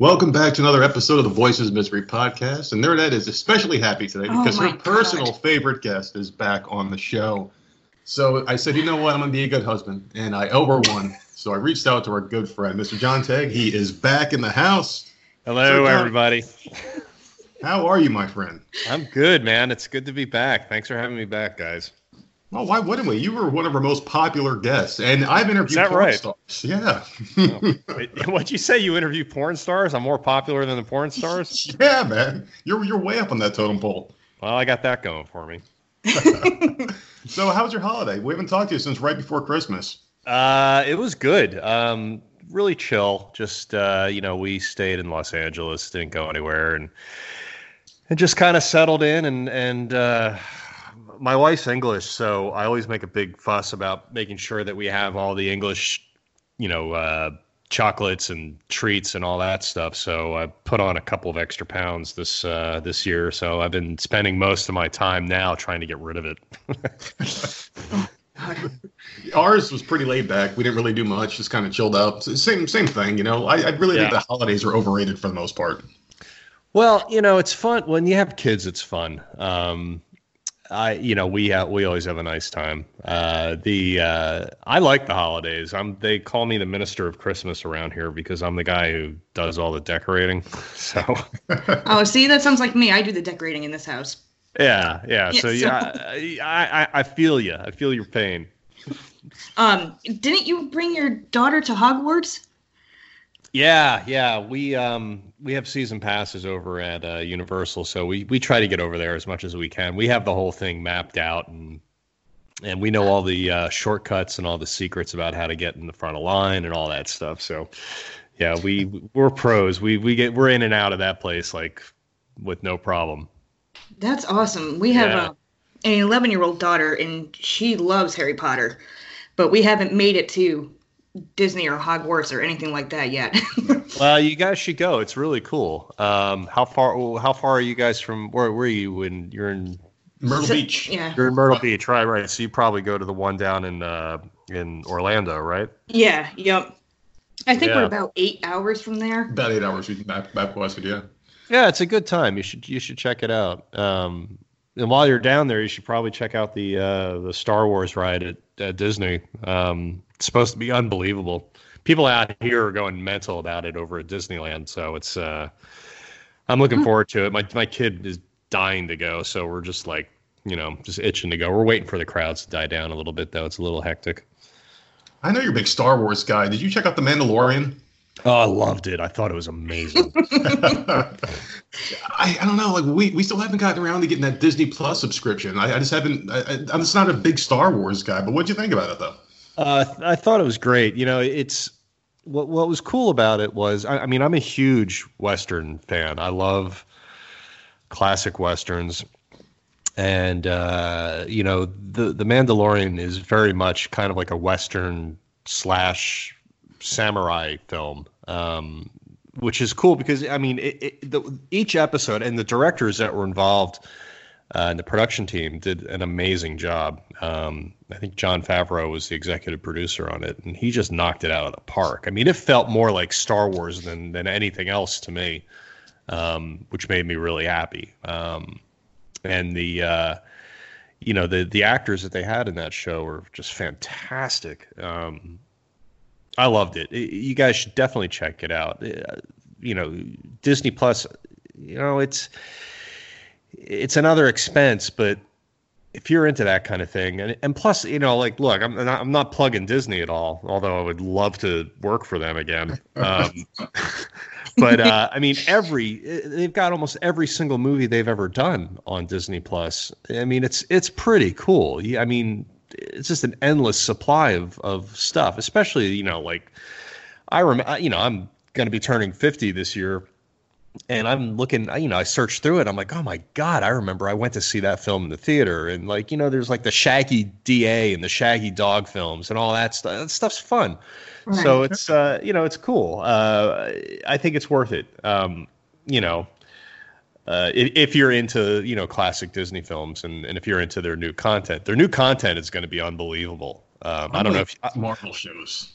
Welcome back to another episode of the Voices Misery podcast. And Nerdette is especially happy today Oh because her my personal God. favorite guest is back on the show. So I said, you know what? I'm going to be a good husband. And I owe her one. So I reached out to our good friend, Mr. John Tague. He is back in the house. Hello, So, everybody. How are you, my friend? I'm good, man. It's good to be back. Thanks for having me back, guys. Well, why wouldn't we? You were one of our most popular guests. And I've interviewed Is that porn right? stars. Yeah. Wait, What'd you say? You interview porn stars? I'm more popular than the porn stars? yeah, man. You're, you're way up on that totem pole. Well, I got that going for me. So, how's your holiday? We haven't talked to you since right before Christmas. Uh, it was good. Um, really chill. Just uh, you know, we stayed in Los Angeles, didn't go anywhere, and and just kind of settled in. And and uh, my wife's English, so I always make a big fuss about making sure that we have all the English, you know, uh, chocolates and treats and all that stuff. So I put on a couple of extra pounds this uh, this year. So I've been spending most of my time now trying to get rid of it. Ours was pretty laid back. We didn't really do much, just kind of chilled out. Same same thing, you know. I, I really think the holidays are overrated for the most part. Well, you know, it's fun when you have kids. It's fun. Um, I, you know, we have, we always have a nice time. Uh, the uh, I like the holidays. I'm they call me the minister of Christmas around here because I'm the guy who does all the decorating. So Oh, see, that sounds like me. I do the decorating in this house. yeah, yeah. So Yes. yeah, I, I I feel you. I feel your pain. Um, didn't you bring your daughter to Hogwarts? Yeah, yeah. We um we have season passes over at uh, Universal, so we we try to get over there as much as we can. We have the whole thing mapped out, and and we know all the uh, shortcuts and all the secrets about how to get in the front of line and all that stuff. So, yeah, we we're pros. We we get we're in and out of that place like with no problem. That's awesome. We have Yeah. uh, an 11 year old daughter, and she loves Harry Potter, but we haven't made it to Disney or Hogwarts or anything like that yet. Well, you guys should go. It's really cool. Um, how far how far are you guys from where where you when you're in Myrtle So- Beach. yeah. You're in Myrtle Beach, right? Right. So you probably go to the one down in uh, in Orlando, right? Yeah, yep. I think we're about eight hours from there. About eight hours back back west, yeah. Yeah, it's a good time. You should you should check it out. Um, and while you're down there, you should probably check out the uh, the Star Wars ride at, at Disney. Um, it's supposed to be unbelievable. People out here are going mental about it over at Disneyland. So it's uh, I'm looking forward to it. My my kid is dying to go, so we're just like you know just itching to go. We're waiting for the crowds to die down a little bit, though. It's a little hectic. I know you're a big Star Wars guy. Did you check out The Mandalorian? Oh, I loved it. I thought it was amazing. I, I don't know. Like we, we still haven't gotten around to getting that Disney Plus subscription. I, I just haven't. I, I- I'm just not a big Star Wars guy. But what'd you think about it though? Uh, I thought it was great. You know, it's what what was cool about it was I, I mean I'm a huge Western fan. I love classic westerns, and uh, you know the the Mandalorian is very much kind of like a Western slash samurai film. Um, which is cool because I mean, it, it, the, each episode and the directors that were involved uh, and the production team did an amazing job. Um, I think Jon Favreau was the executive producer on it, and he just knocked it out of the park. I mean, it felt more like Star Wars than than anything else to me, um, which made me really happy. Um, and the uh, you know the the actors that they had in that show were just fantastic. Um, I loved it. You guys should definitely check it out. Uh, You know, Disney Plus. You know, it's it's another expense, but if you're into that kind of thing, and and plus, you know, like, look, I'm not, I'm not plugging Disney at all, although I would love to work for them again. Um, but uh, I mean, every they've got almost every single movie they've ever done on Disney Plus. I mean, it's it's pretty cool. I mean, it's just an endless supply of of stuff, especially you know, like I remember, you know, I'm going to be turning 50 this year and I'm looking, you know, I searched through it. I'm like, oh my god, I remember I went to see that film in the theater, and like, you know, there's like the Shaggy DA and the Shaggy Dog films and all that stuff. That stuff's fun. Right. So it's, uh, you know, it's cool. Uh, I think it's worth it. Um, you know, uh, if, if, you're into, you know, classic Disney films, and, and if you're into their new content, their new content is going to be unbelievable. Um, I don't know if Marvel shows.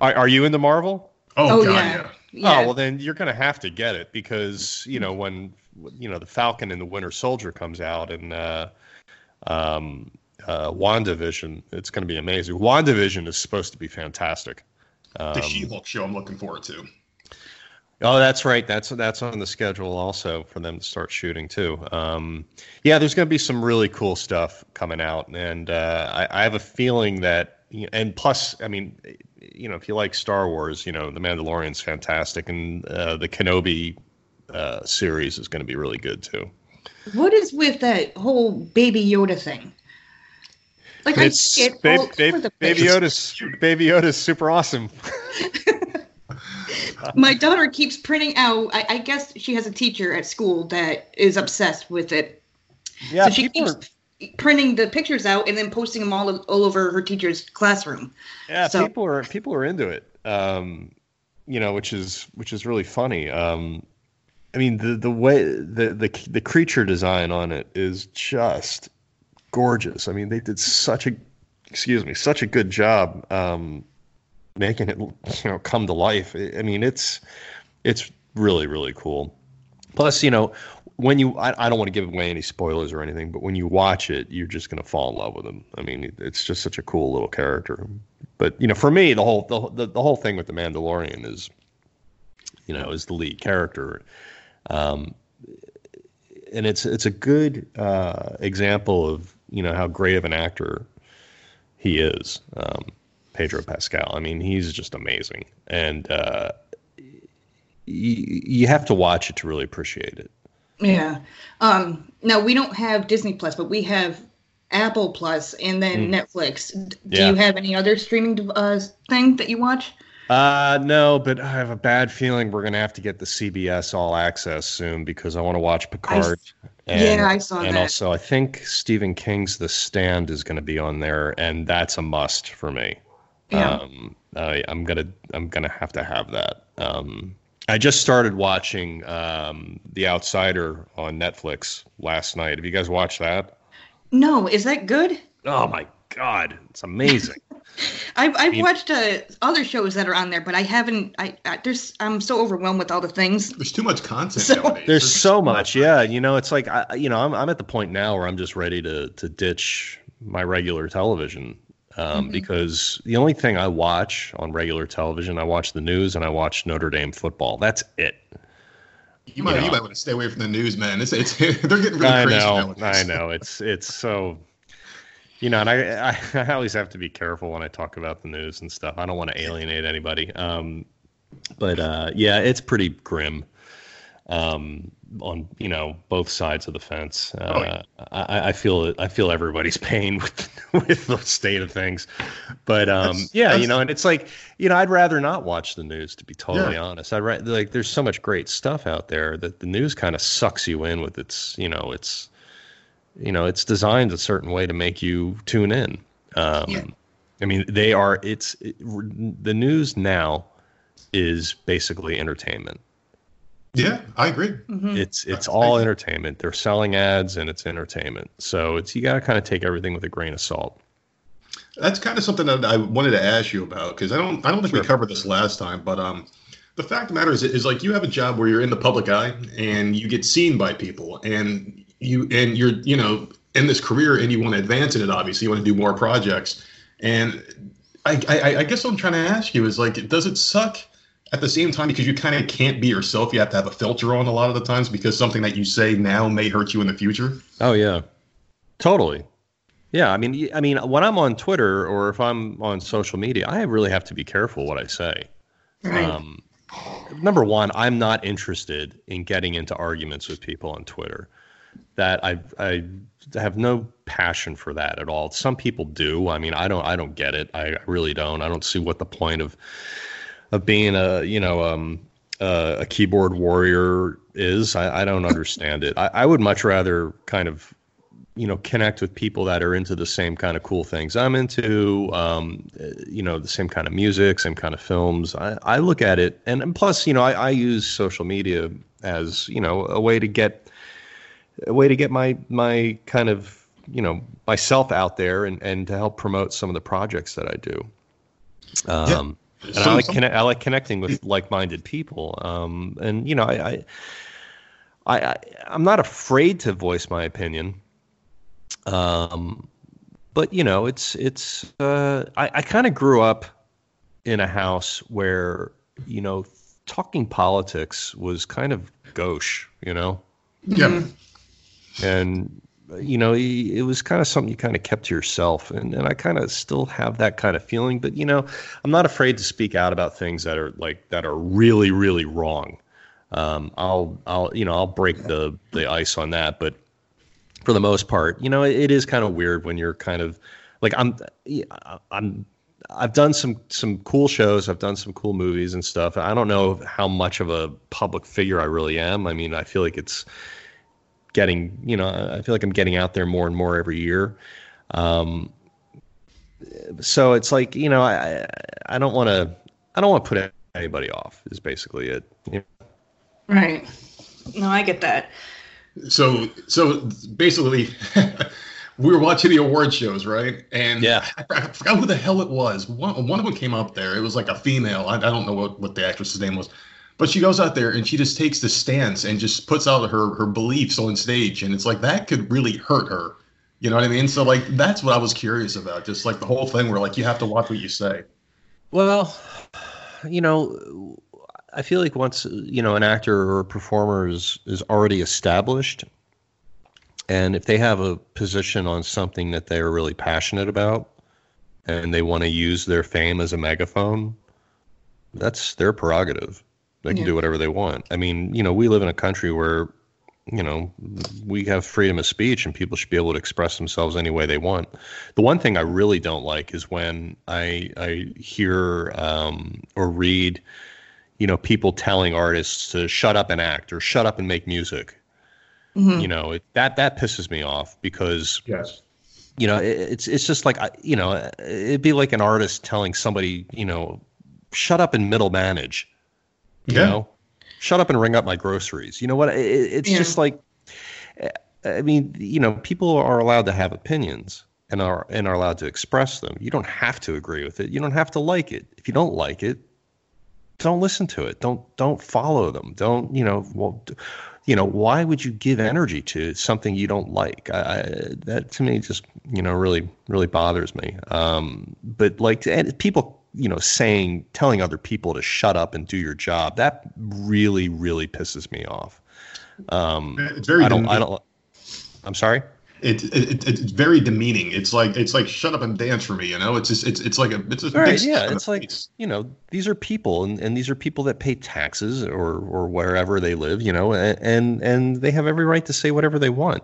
Are, are you into Marvel? Oh, oh God, yeah. yeah. Yeah. Oh well, then you're going to have to get it because you know when you know the Falcon and the Winter Soldier comes out and uh, um, uh, WandaVision, it's going to be amazing. WandaVision is supposed to be fantastic. Um, the She-Hulk show, I'm looking forward to. Oh, that's right. That's that's on the schedule also for them to start shooting too. Um, yeah, there's going to be some really cool stuff coming out, and uh, I, I, have a feeling that. And plus, I mean, you know, if you like Star Wars, you know, The Mandalorian's fantastic, and uh, the Kenobi uh, series is going to be really good too. What is with that whole Baby Yoda thing? Like it's, I get babe, babe, Baby Yoda's Baby Yoda's super awesome. My daughter keeps printing out. I, I, guess she has a teacher at school that is obsessed with it. Yeah, so she keeps printing the pictures out and then posting them all all over her teacher's classroom. Yeah, so, people are people are into it. Um, you know, which is which is really funny. Um, I mean, the the way the the the creature design on it is just gorgeous. I mean, they did such a excuse me, such a good job um, making it you know come to life. I mean, it's it's really really cool. Plus, you know, when you I, I don't want to give away any spoilers or anything, but when you watch it, you're just gonna fall in love with him. I mean, it's just such a cool little character. But you know, for me, the whole the the, the whole thing with the Mandalorian is, you know, is the lead character, um, and it's it's a good uh, example of you know how great of an actor he is, um, Pedro Pascal. I mean, he's just amazing, and uh, you have to watch it to really appreciate it. Yeah. Um, now we don't have Disney Plus, but we have Apple Plus and then mm. Netflix. Do yeah. you have any other streaming uh, thing that you watch? Uh, no, but I have a bad feeling we're gonna have to get the CBS All Access soon because I want to watch Picard. I, and, yeah, I saw and that. And also, I think Stephen King's The Stand is going to be on there, and that's a must for me. Yeah. Um, I, I'm gonna I'm gonna have to have that. Um, I just started watching um, The Outsider on Netflix last night. Have you guys watched that? No, is that good? Oh my god, it's amazing. I've I've I mean, watched uh, other shows that are on there, but I haven't. I, I, there's I'm so overwhelmed with all the things. There's too much content so. There's, there's so much, yeah. You know, it's like I, you know, I'm I'm at the point now where I'm just ready to to ditch my regular television um, mm-hmm. because the only thing I watch on regular television, I watch the news and I watch Notre Dame football. That's it. You might, you, know, you might want to stay away from the news, man. It's, it's they're getting really I crazy know. I know. It's it's so, you know, and I, I, I always have to be careful when I talk about the news and stuff. I don't want to alienate anybody. Um, but uh, yeah, it's pretty grim. Um, on you know both sides of the fence. Uh, oh, yeah. I, I, feel I feel everybody's pain with with the state of things, but um, that's, yeah, that's, you know, and it's like you know, I'd rather not watch the news to be totally yeah. honest. I would like there's so much great stuff out there that the news kind of sucks you in with its you know it's you know it's designed a certain way to make you tune in. Um, yeah. I mean, they are. It's it, the news now is basically entertainment yeah, I agree. Mm-hmm. It's it's all entertainment. They're selling ads and it's entertainment. So it's you got to kind of take everything with a grain of salt. That's kind of something that I wanted to ask you about because I don't I don't think sure. we covered this last time, but um the fact of the matter is is like you have a job where you're in the public eye and you get seen by people and you and you're you know in this career and you want to advance in it obviously you want to do more projects and I, I, I guess what I'm trying to ask you is like does it suck at the same time because you kind of can't be yourself you have to have a filter on a lot of the times because something that you say now may hurt you in the future. Oh yeah. Totally. Yeah i mean i mean when i'm on twitter or if i'm on social media i really have to be careful what i say. Right. um, number one i'm not interested in getting into arguments with people on twitter. That i i have no passion for that at all. Some people do. I mean i don't i don't get it. I really don't. I don't see what the point of of being a you know um, uh, a keyboard warrior is. I, I don't understand it. I, I would much rather kind of you know connect with people that are into the same kind of cool things i'm into um, you know the same kind of music same kind of films i, I look at it and, and plus you know I, I use social media as you know a way to get a way to get my my kind of you know myself out there and, and to help promote some of the projects that I do. Um, yeah. And I like conne- I like connecting with like-minded people. Um, and you know, I, I, I, I'm not afraid to voice my opinion. Um, but you know, it's it's uh, I, I kind of grew up in a house where you know talking politics was kind of gauche, you know. Yeah. Mm-hmm. And you know, it was kind of something you kind of kept to yourself, and and I kind of still have that kind of feeling. But you know, I'm not afraid to speak out about things that are like that are really really wrong. Um, I'll I'll you know I'll break the the ice on that, but for the most part, you know, it, it is kind of weird when you're kind of like I'm I'm I've done some some cool shows. I've done some cool movies and stuff. I don't know how much of a public figure I really am. I mean, I feel like it's getting, you know, I feel like I'm getting out there more and more every year. Um, so it's like, you know, I I don't want to I don't want to put anybody off. Is basically it. You know? Right. No, I get that. So so basically. we were watching the award shows, right? And yeah, I, I, forgot who the hell it was. One, one of them came up there. It was like a female. I, I don't know what, what the actress's name was, but she goes out there and she just takes the stance and just puts out her her beliefs on stage, and it's like that could really hurt her. You know what I mean? So like that's what I was curious about, just like the whole thing where like you have to watch what you say. Well, you know, I feel like once you know an actor or a performer is is already established, and if they have a position on something that they are really passionate about, and they want to use their fame as a megaphone, that's their prerogative. They can yeah. do whatever they want. I mean, you know, we live in a country where, you know, we have freedom of speech and people should be able to express themselves any way they want. The one thing I really don't like is when I I hear um, or read, you know, people telling artists to shut up and act or shut up and make music. Mm-hmm. You know, it, that that pisses me off because yes you know, it's it's just like you know, it'd be like an artist telling somebody, you know, shut up and middle manage. You yeah. know, shut up and ring up my groceries. You know what? It, it's yeah. just like, I mean, you know, people are allowed to have opinions and are and are allowed to express them. You don't have to agree with it. You don't have to like it. If you don't like it, don't listen to it. Don't don't follow them. Don't you know? Well, you know, why would you give energy to something you don't like? I, that to me just you know really really bothers me. Um, but like people you know, saying, telling other people to shut up and do your job, that really, really pisses me off. Um, it's very. I don't. Demeaning. I don't. I'm sorry. It, it, it's very demeaning. It's like it's like shut up and dance for me. You know, it's just it's it's like a it's a right, yeah. It's like you know these are people and, and these are people that pay taxes or or wherever they live. You know, and and they have every right to say whatever they want.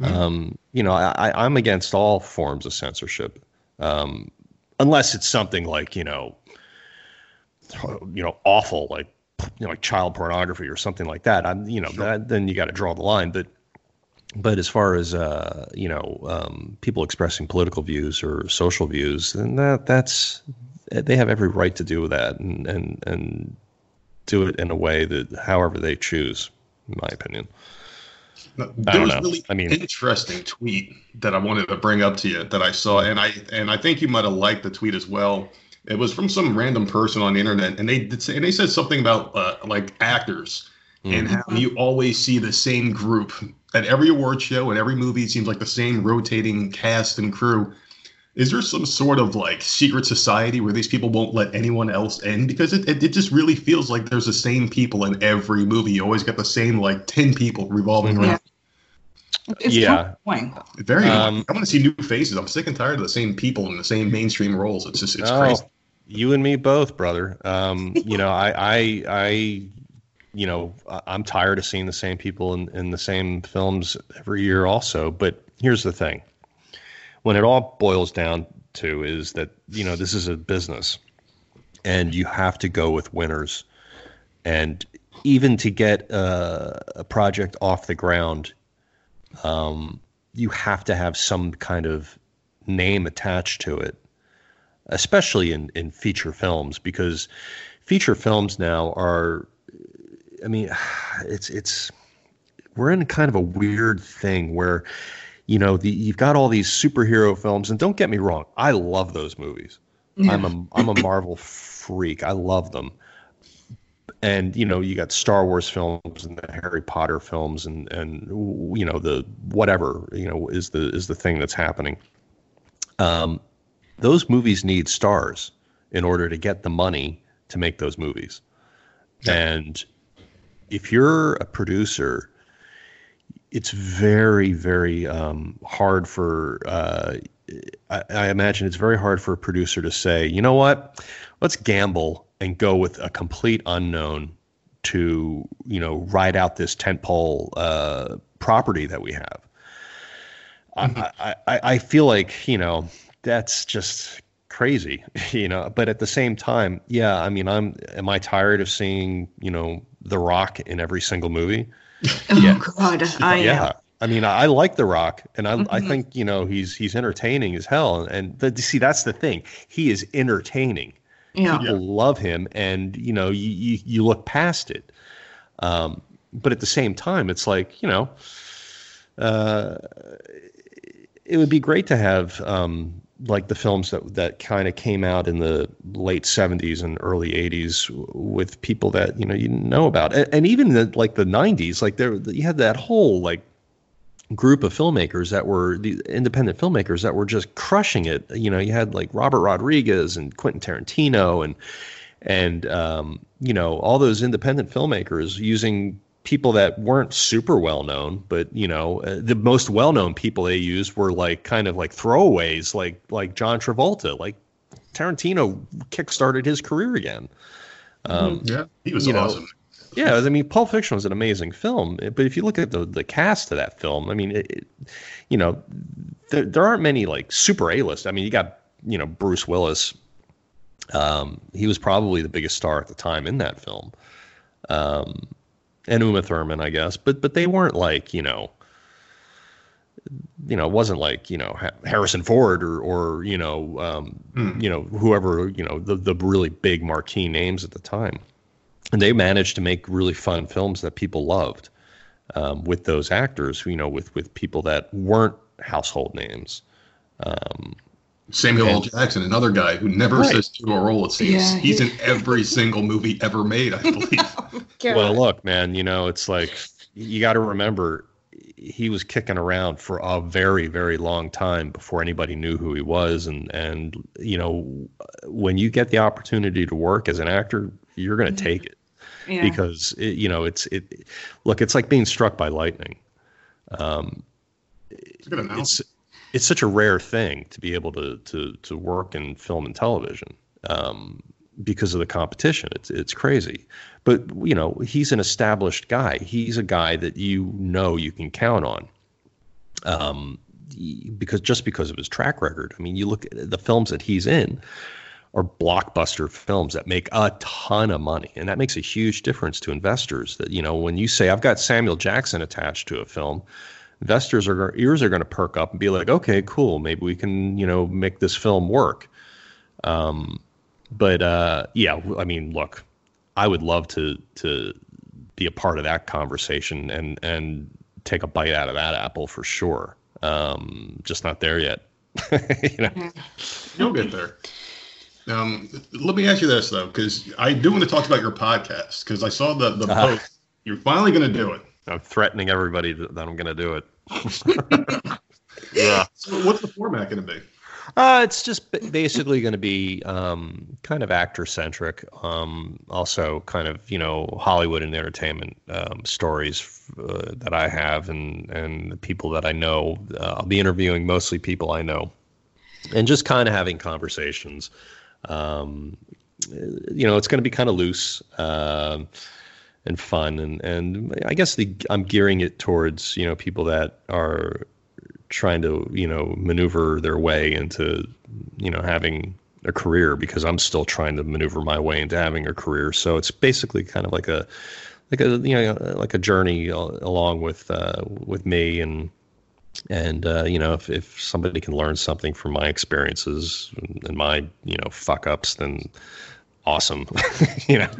Mm-hmm. Um, you know, I, I'm against all forms of censorship. Um, unless it's something like you know, you know, awful like you know, like child pornography or something like that. I'm, you know, sure. that, then you got to draw the line. But but as far as uh, you know, um, people expressing political views or social views, then that that's they have every right to do that and and and do it in a way that however they choose, in my opinion. There was know. really I mean, interesting tweet that I wanted to bring up to you that I saw, and I and I think you might have liked the tweet as well. It was from some random person on the internet, and they did say, and they said something about uh, like actors mm-hmm. and how you always see the same group at every award show and every movie. It seems like the same rotating cast and crew. Is there some sort of like secret society where these people won't let anyone else in? Because it, it, it just really feels like there's the same people in every movie. You always get the same like 10 people revolving around. It's yeah. Very um, I want to see new faces. I'm sick and tired of the same people in the same mainstream roles. It's just it's oh, crazy. You and me both, brother. Um, you know, I, I, I, you know, I'm tired of seeing the same people in, in the same films every year, also. But here's the thing: when it all boils down to is that you know this is a business, and you have to go with winners. And even to get uh, a project off the ground, um, you have to have some kind of name attached to it, especially in, in feature films, because feature films now are, I mean, it's it's we're in kind of a weird thing where, you know, the, you've got all these superhero films, and don't get me wrong, I love those movies. Yeah. I'm a I'm a Marvel freak. I love them and you know you got Star Wars films and the Harry Potter films and and you know the whatever you know is the is the thing that's happening. Um, those movies need stars in order to get the money to make those movies, yeah. and if you're a producer, it's very very um, hard for. Uh, I, I imagine it's very hard for a producer to say, you know what, let's gamble and go with a complete unknown to you know ride out this tentpole uh, property that we have. Mm-hmm. I, I I feel like you know that's just crazy, you know. But at the same time, yeah, I mean, I'm am I tired of seeing you know The Rock in every single movie? oh yeah. God, I yeah. Am. I mean, I like The Rock, and I, mm-hmm. I think you know he's he's entertaining as hell. And the, see, that's the thing; he is entertaining. Yeah. People yeah. love him, and you know, you, you, you look past it. Um, but at the same time, it's like you know, uh, it would be great to have um, like the films that that kind of came out in the late '70s and early '80s with people that you know you know about, and, and even the, like the '90s, like there you had that whole like group of filmmakers that were the independent filmmakers that were just crushing it. You know, you had like Robert Rodriguez and Quentin Tarantino and and um, you know all those independent filmmakers using people that weren't super well known, but you know uh, the most well known people they used were like kind of like throwaways, like like John Travolta, like Tarantino kickstarted his career again. Um, yeah, he was awesome. Know, yeah, I mean, Pulp Fiction was an amazing film, but if you look at the the cast of that film, I mean, it, it, you know, there there aren't many like super A list. I mean, you got you know Bruce Willis. Um, he was probably the biggest star at the time in that film, um, and Uma Thurman, I guess. But but they weren't like you know, you know, it wasn't like you know Harrison Ford or or you know um, mm. you know whoever you know the the really big marquee names at the time and they managed to make really fun films that people loved um, with those actors. You know, with with people that weren't household names. Um, Samuel L. Jackson, another guy who never right. says to a role. It seems yeah, he's in every single movie ever made. I believe. oh, well, look, man, you know, it's like you got to remember he was kicking around for a very very long time before anybody knew who he was and and you know when you get the opportunity to work as an actor you're going to mm-hmm. take it yeah. because it, you know it's it. Look, it's like being struck by lightning. Um, it's it's such a rare thing to be able to to to work in film and television um, because of the competition. It's it's crazy, but you know he's an established guy. He's a guy that you know you can count on. Um, because just because of his track record. I mean, you look at the films that he's in are blockbuster films that make a ton of money and that makes a huge difference to investors that you know when you say i've got samuel jackson attached to a film investors are ears are going to perk up and be like okay cool maybe we can you know make this film work. Um, but uh, yeah i mean look i would love to to be a part of that conversation and and take a bite out of that apple for sure. Um, just not there yet. You know? You'll get there. Um, let me ask you this though, because I do want to talk about your podcast because I saw the the uh, post. You're finally going to do it. I'm threatening everybody that I'm going to do it. yeah. So what's the format going to be? Uh, it's just basically going to be um, kind of actor centric. Um, also, kind of you know Hollywood and entertainment um, stories uh, that I have and and the people that I know. Uh, I'll be interviewing mostly people I know, and just kind of having conversations. Um, you know, it's going to be kind of loose uh, and fun, and and I guess the I'm gearing it towards you know people that are trying to you know maneuver their way into you know having a career because I'm still trying to maneuver my way into having a career. So it's basically kind of like a like a you know like a journey along with uh, with me and and uh, you know if, if somebody can learn something from my experiences and my you know fuck ups then awesome you know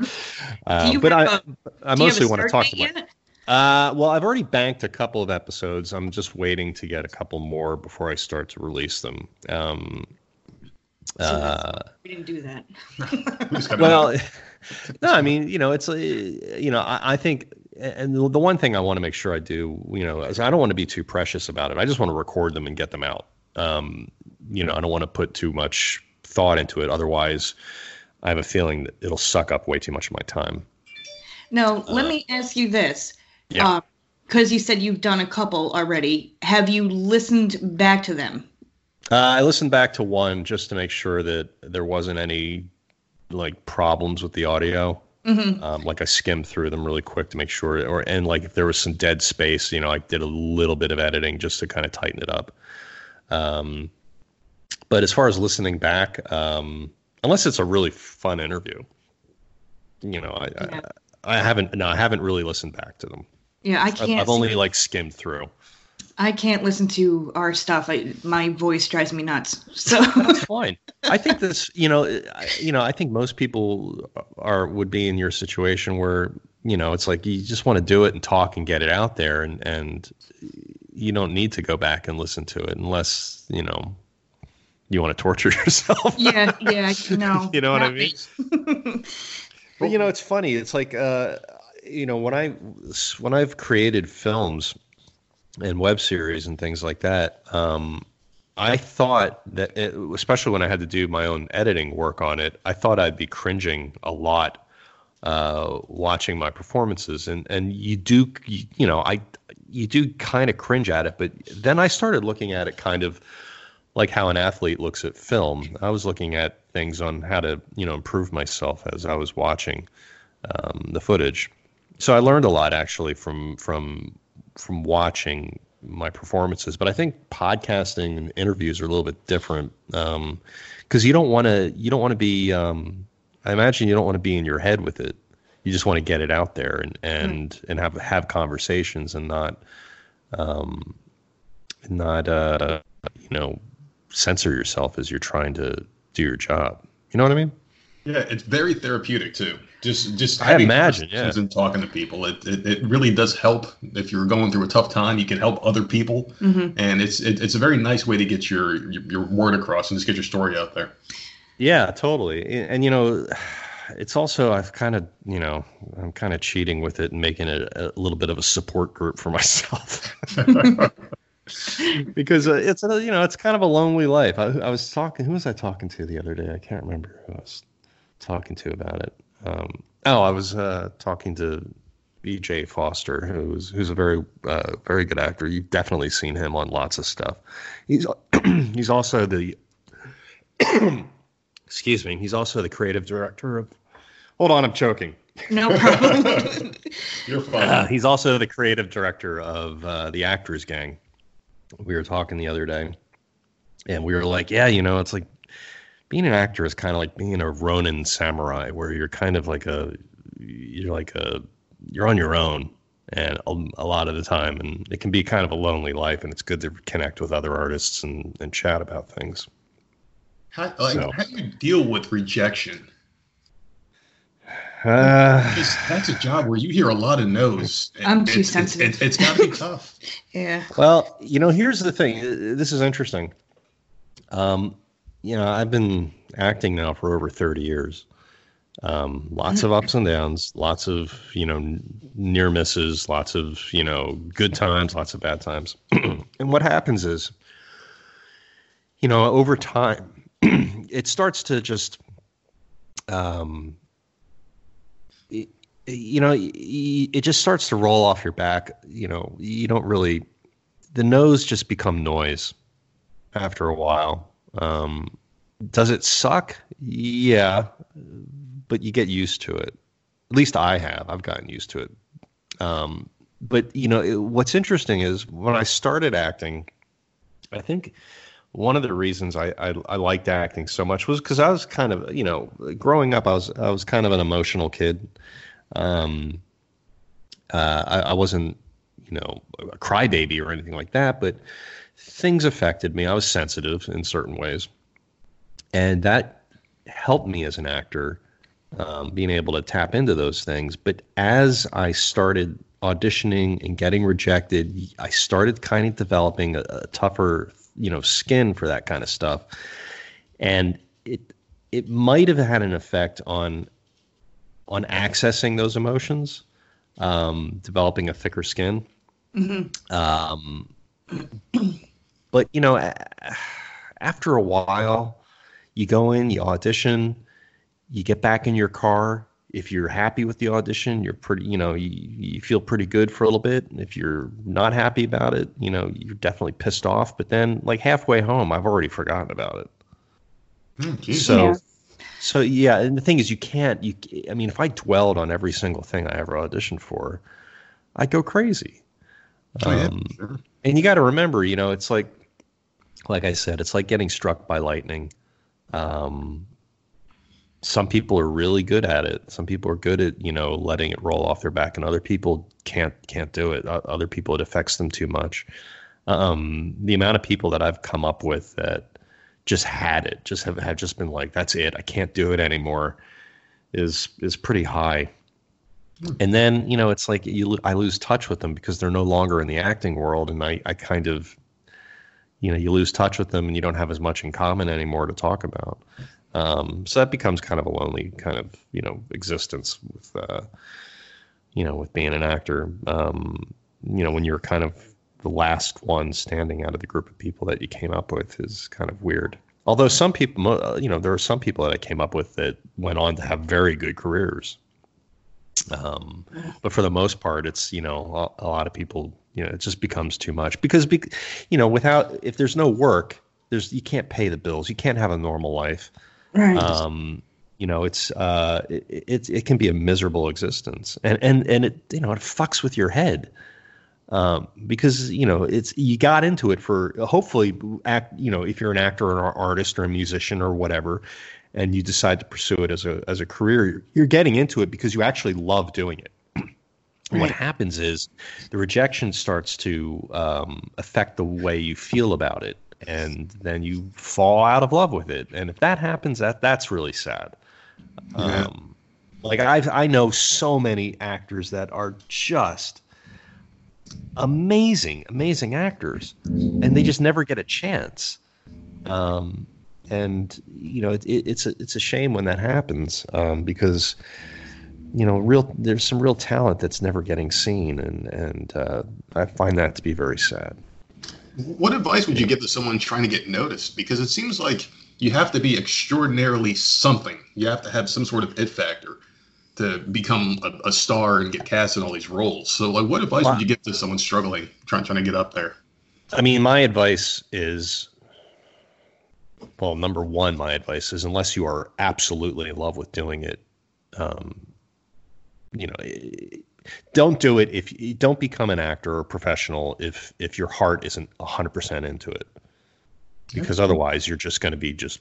uh, you but I, I mostly want to talk about yet? Uh, well, I've already banked a couple of episodes. I'm just waiting to get a couple more before I start to release them. Um, so uh, we didn't do that. well, no, I mean, you know, it's, uh, you know, I, I think, and the, the one thing I want to make sure I do, you know, is I don't want to be too precious about it. I just want to record them and get them out. Um, you know, I don't want to put too much thought into it. Otherwise, I have a feeling that it'll suck up way too much of my time. Now, let uh, me ask you this. Yeah. Because um, you said you've done a couple already. Have you listened back to them? Uh, I listened back to one just to make sure that there wasn't any like problems with the audio. Mm-hmm. Um, like I skimmed through them really quick to make sure, or and like if there was some dead space, you know, I did a little bit of editing just to kind of tighten it up. Um, but as far as listening back, um, unless it's a really fun interview, you know, I, yeah. I, I haven't no, I haven't really listened back to them. Yeah, I can't. I've only like skimmed through. I can't listen to our stuff. I, my voice drives me nuts. So that's fine. I think this, you know, I, you know, I think most people are would be in your situation where you know it's like you just want to do it and talk and get it out there, and and you don't need to go back and listen to it unless you know you want to torture yourself. yeah, yeah, no. you know what I mean? but you know, it's funny. It's like uh, you know when I when I've created films and web series and things like that, um, I thought that, it, especially when I had to do my own editing work on it, I thought I'd be cringing a lot uh, watching my performances, and and you do, you, you know, I you do kind of cringe at it, but then I started looking at it kind of like how an athlete looks at film. I was looking at things on how to you know improve myself as I was watching um, the footage so I learned a lot actually from from from watching my performances. But I think podcasting and interviews are a little bit different because um, you don't want to you don't want to be. Um, I imagine you don't want to be in your head with it. You just want to get it out there and and mm. and have have conversations and not um, not uh, you know censor yourself as you're trying to do your job. You know what I mean? Yeah, it's very therapeutic too. Just just I imagine, yeah. and talking to people. It, it, it really does help if you're going through a tough time. You can help other people, mm-hmm. and it's it, it's a very nice way to get your, your, your word across and just get your story out there. Yeah, totally. And, and you know, it's also I've kind of you know I'm kind of cheating with it and making it a, a little bit of a support group for myself. because uh, it's a, you know it's kind of a lonely life. I, I was talking. Who was I talking to the other day? I can't remember who I was talking to about it. Um, oh, I was uh, talking to B.J. Foster, who's who's a very uh, very good actor. You've definitely seen him on lots of stuff. He's he's also the excuse me. He's also the creative director of. Hold on, I'm choking. No problem. You're fine. Uh, he's also the creative director of uh, the Actors Gang. We were talking the other day, and we were like, "Yeah, you know, it's like being an actor is kind of like being a Ronin samurai, where you're kind of like a you're like a you're on your own and a, a, lot of the time and it can be kind of a lonely life and it's good to connect with other artists and, and chat about things how, like, so. how do you deal with rejection uh, that's a job where you hear a lot of no's i'm too it's, sensitive. it's, it's, it's got to be tough. Yeah. Well you know here's the thing. This is interesting. Um, you know, I've been acting now for over 30 years. Um, lots of ups and downs, lots of, you know, near misses, lots of, you know, good times, lots of bad times. and what happens is, you know, over time, it starts to just, um, it, you know, it just starts to roll off your back. You know, you don't really, the nose just become noise after a while um, does it suck? Yeah, but you get used to it. At least I have. I've gotten used to it. Um, but you know, it, what's interesting is when I started acting, I think one of the reasons I, I, I liked acting so much was because I was kind of you know growing up I was I was kind of an emotional kid. Um, uh, I, I wasn't you know a crybaby or anything like that, but things affected me. I was sensitive in certain ways, and that helped me as an actor, um, being able to tap into those things. But as I started auditioning and getting rejected, I started kind of developing a, a tougher, you know, skin for that kind of stuff, and it it might have had an effect on on accessing those emotions, um, developing a thicker skin. Mm-hmm. Um, but you know, after a while, you go in, you audition, you get back in your car. If you're happy with the audition, you're pretty, you know, you, you feel pretty good for a little bit. If you're not happy about it, you know, you're definitely pissed off. But then, like halfway home, I've already forgotten about it. Mm, so, yeah. So yeah, and the thing is, you can't. You, I mean, if I dwelled on every single thing I ever auditioned for, I'd go crazy. Oh, yeah, um, sure. And you got to remember, you know, it's like, like I said, it's like getting struck by lightning. Um, some people are really good at it. Some people are good at you know letting it roll off their back, and other people can't can't do it. Other people it affects them too much. Um, the amount of people that I've come up with that just had it, just have have just been like, that's it. I can't do it anymore. Is is pretty high. Hmm. And then you know it's like you I lose touch with them because they're no longer in the acting world, and I I kind of you know you lose touch with them and you don't have as much in common anymore to talk about. Um, so that becomes kind of a lonely kind of you know existence with uh, you know with being an actor. Um, you know when you're kind of the last one standing out of the group of people that you came up with is kind of weird. Although some people, you know, there are some people that I came up with that went on to have very good careers. Um, but for the most part, it's you know a, a, lot of people you know it just becomes too much because be, you know without if there's no work, there's you can't pay the bills, you can't have a normal life. Right. Um, you know it's uh it, it, it can be a miserable existence and and and it you know it fucks with your head um, because you know it's you got into it for hopefully act you know if you're an actor or an artist or a musician or whatever and you decide to pursue it as a as a career, you're getting into it because you actually love doing it. Right. What happens is the rejection starts to um, affect the way you feel about it, and then you fall out of love with it. And if that happens, that that's really sad. Yeah. Um, like I I know so many actors that are just amazing, amazing actors, and they just never get a chance. Um, and you know it, it, it's a it's a shame when that happens um, because you know real there's some real talent that's never getting seen and and uh, I find that to be very sad. What advice would you give to someone trying to get noticed? Because it seems like you have to be extraordinarily something. You have to have some sort of it factor to become a, a star and get cast in all these roles. So, like, what advice would you give to someone struggling, trying trying to get up there? I mean, my advice is well, number one, my advice is unless you are absolutely in love with doing it, um, you know, don't do it if you don't become an actor or professional if if your heart isn't 100% into it because otherwise you're just going to be just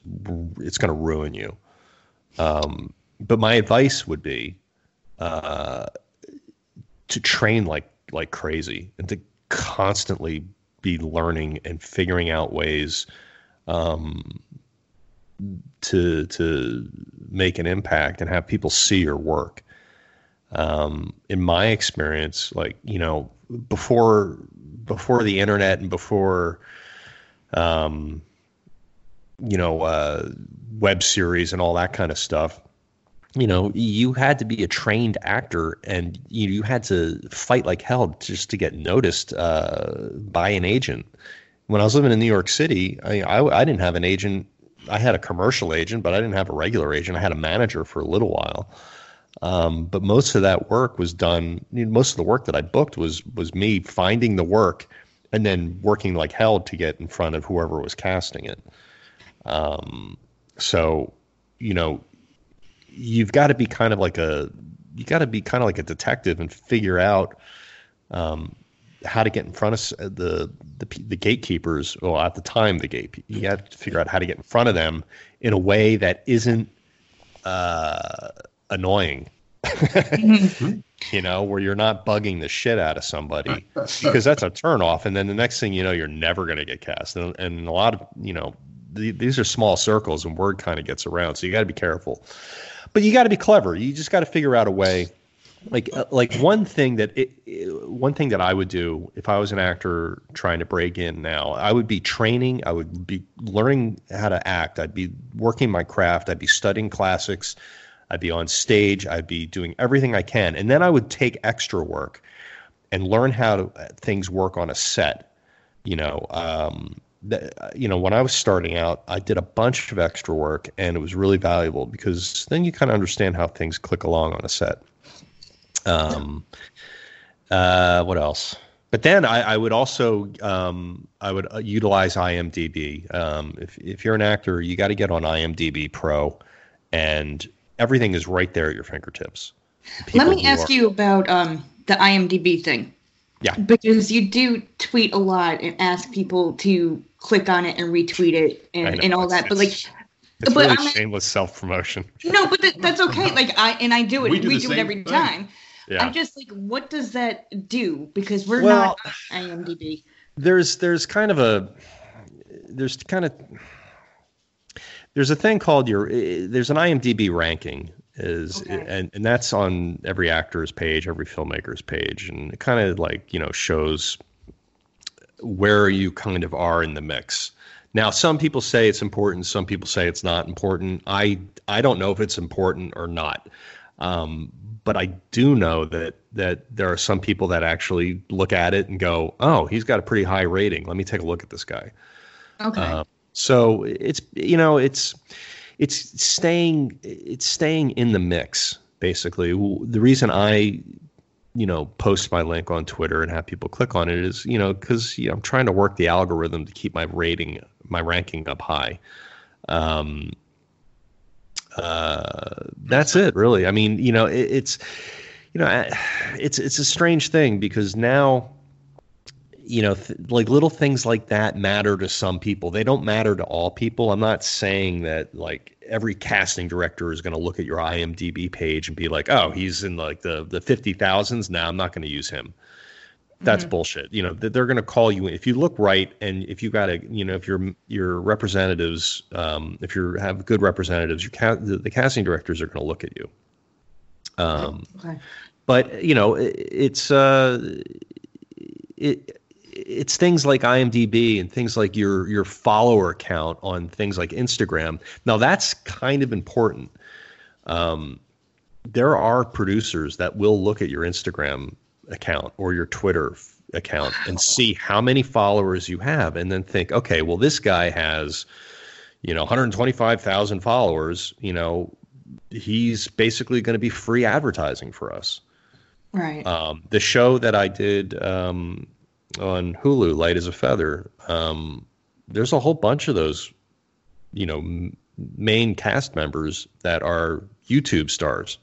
it's going to ruin you um, but my advice would be uh, to train like like crazy and to constantly be learning and figuring out ways um, to to make an impact and have people see your work. Um, in my experience, like you know, before before the internet and before, um, you know, uh, web series and all that kind of stuff, you know, you had to be a trained actor and you, you had to fight like hell just to get noticed uh, by an agent when I was living in New York City, I, I, I didn't have an agent. I had a commercial agent, but I didn't have a regular agent. I had a manager for a little while. Um, but most of that work was done. You know, most of the work that I booked was was me finding the work and then working like hell to get in front of whoever was casting it. Um, so, you know, you've got to be kind of like a you got to be kind of like a detective and figure out um, how to get in front of uh, the the, the gatekeepers. Well, at the time, the gate you have to figure out how to get in front of them in a way that isn't uh, annoying. mm-hmm. you know, where you're not bugging the shit out of somebody because that's a turnoff. And then the next thing you know, you're never going to get cast. And, and a lot of, you know, the, these are small circles and word kind of gets around. So you got to be careful. But you got to be clever. You just got to figure out a way. Like, uh, like one thing that it, it, one thing that I would do if I was an actor trying to break in now, I would be training. I would be learning how to act. I'd be working my craft. I'd be studying classics. I'd be on stage. I'd be doing everything I can, and then I would take extra work and learn how to, uh, things work on a set. You know, um, you know, when I was starting out, I did a bunch of extra work, and it was really valuable because then you kind of understand how things click along on a set. Um, uh, what else? But then I, I would also um, I would uh, utilize IMDb. Um, if if you're an actor, you got to get on IMDb Pro, and everything is right there at your fingertips. Let me ask are, you about um, the IMDb thing. Yeah. Because you do tweet a lot and ask people to click on it and retweet it and, and all that. But like it's but really I'm, shameless self promotion. No, but that, that's okay. Like I and I do it. We do, we do it every thing. time. Yeah. I just like what does that do? Because we're well, not IMDb. There's there's kind of a there's kind of there's a thing called your there's an IMDb ranking is okay. and and that's on every actor's page, every filmmaker's page, and it kind of like you know shows where you kind of are in the mix. Now, some people say it's important, some people say it's not important. I I don't know if it's important or not, um, but I do know that that there are some people that actually look at it and go, "Oh, he's got a pretty high rating. Let me take a look at this guy." Okay. Uh, so it's you know it's it's staying it's staying in the mix basically. The reason I you know post my link on Twitter and have people click on it is you know because you know, I'm trying to work the algorithm to keep my rating my ranking up high. Um, uh, that's it really. I mean you know it, it's you know it's it's a strange thing because now you know, th- like little things like that matter to some people. They don't matter to all people. I'm not saying that like every casting director is going to look at your IMDb page and be like, "Oh, he's in like the the fifty thousands. Now I'm not going to use him." That's mm-hmm. bullshit. You know, they're going to call you if you look right and if you got a, you know, if your your representatives, um, if you have good representatives, your ca- the, the casting directors are going to look at you. Um, okay. But you know, it, it's uh, it it's things like IMDb and things like your your follower count on things like Instagram. Now that's kind of important. Um, there are producers that will look at your Instagram account or your Twitter account and see how many followers you have, and then think, okay, well this guy has, you know, 125,000 followers. You know, he's basically going to be free advertising for us. Right. Um, the show that I did. Um, on Hulu, Light as a Feather. Um, there's a whole bunch of those, you know, m- main cast members that are YouTube stars.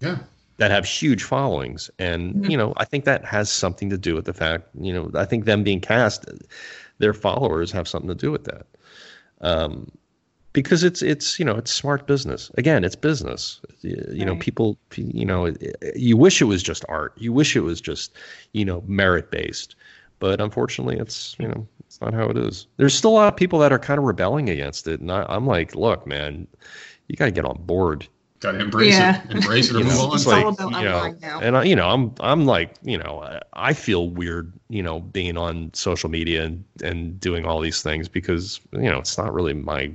Yeah. That have huge followings, and you know, I think that has something to do with the fact, you know, I think them being cast, their followers have something to do with that. Um, because it's it's you know it's smart business again it's business you, right. know people you know you wish it was just art you wish it was just you know merit based but unfortunately it's you know it's not how it is there's still a lot of people that are kind of rebelling against it and I, am like look man you got to get on board got to embrace yeah. it embrace it or move on it's like, all about you know, now. and I, you know i'm i'm like you know i feel weird you know being on social media and and doing all these things because you know it's not really my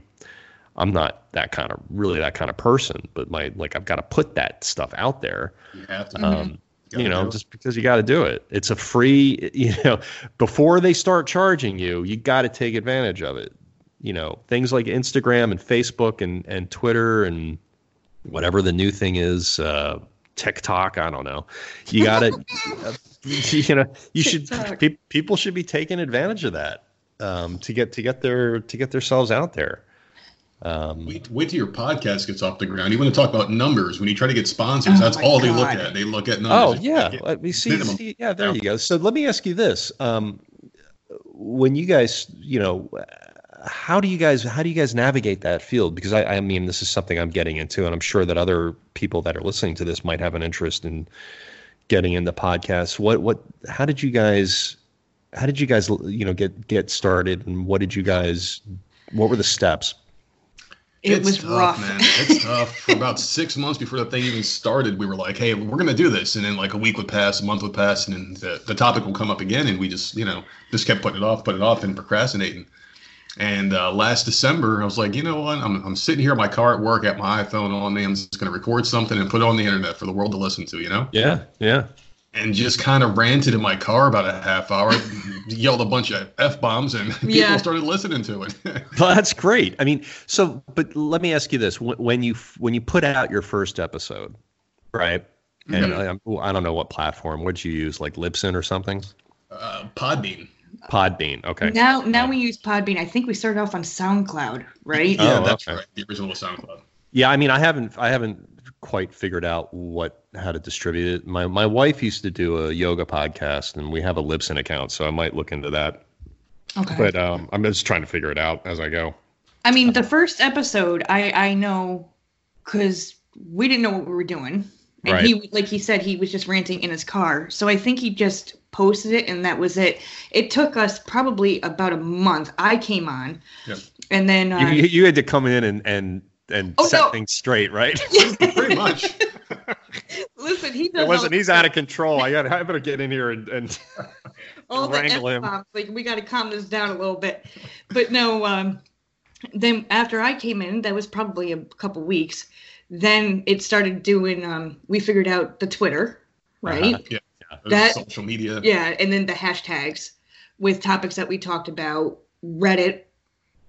I'm not that kind of really that kind of person, but my like I've got to put that stuff out there. You have to. Um, you, you know, just because you got to do it. It's a free, you know, before they start charging you, you got to take advantage of it. You know, things like Instagram and Facebook and, and Twitter and whatever the new thing is, uh, TikTok. I don't know. You got to, you know, you should, pe- people should be taking advantage of that um, to get, to get their, to get themselves out there. Um, wait, wait till your podcast gets off the ground. You want to talk about numbers when you try to get sponsors. Oh that's all God. they look at. They look at numbers. Oh yeah, we see, see, Yeah, there you go. So let me ask you this: um, when you guys, you know, how do you guys how do you guys navigate that field? Because I, I mean, this is something I'm getting into, and I'm sure that other people that are listening to this might have an interest in getting into podcasts. What what how did you guys how did you guys you know get get started, and what did you guys what were the steps? It it's was tough, rough. man. It's tough. For about six months before the thing even started, we were like, "Hey, we're gonna do this," and then like a week would pass, a month would pass, and then the, the topic will come up again, and we just, you know, just kept putting it off, putting it off, and procrastinating. And uh, last December, I was like, you know what? I'm, I'm sitting here in my car at work, at my iPhone on me. I'm just gonna record something and put it on the internet for the world to listen to. You know? Yeah, yeah and just kind of ranted in my car about a half hour, yelled a bunch of f bombs, and people yeah. started listening to it. well, that's great. I mean, so but let me ask you this: when you when you put out your first episode, right? And mm-hmm. I, I, don't know what platform. What'd you use, like Libsyn or something? Uh, Podbean. Podbean. Okay. Now, now we use Podbean. I think we started off on SoundCloud, right? Yeah, oh, that's okay. right. The original SoundCloud. Yeah, I mean, I haven't, I haven't quite figured out what how to distribute it. My my wife used to do a yoga podcast, and we have a Libsyn account, so I might look into that. Okay. But um, I'm just trying to figure it out as I go. I mean, the first episode, I I know because we didn't know what we were doing, and right. he like he said he was just ranting in his car. So I think he just posted it, and that was it. It took us probably about a month. I came on. Yep. And then uh, you, you had to come in and, and and oh, set no. things straight, right? Pretty much. Listen, he does. It wasn't. He's out of control. I got. I better get in here and, and all wrangle the him. Like we got to calm this down a little bit. But no. Um, then after I came in, that was probably a couple weeks. Then it started doing. Um, we figured out the Twitter, uh-huh. right? Uh-huh. Yeah. yeah. That social media. Yeah, and then the hashtags with topics that we talked about. Reddit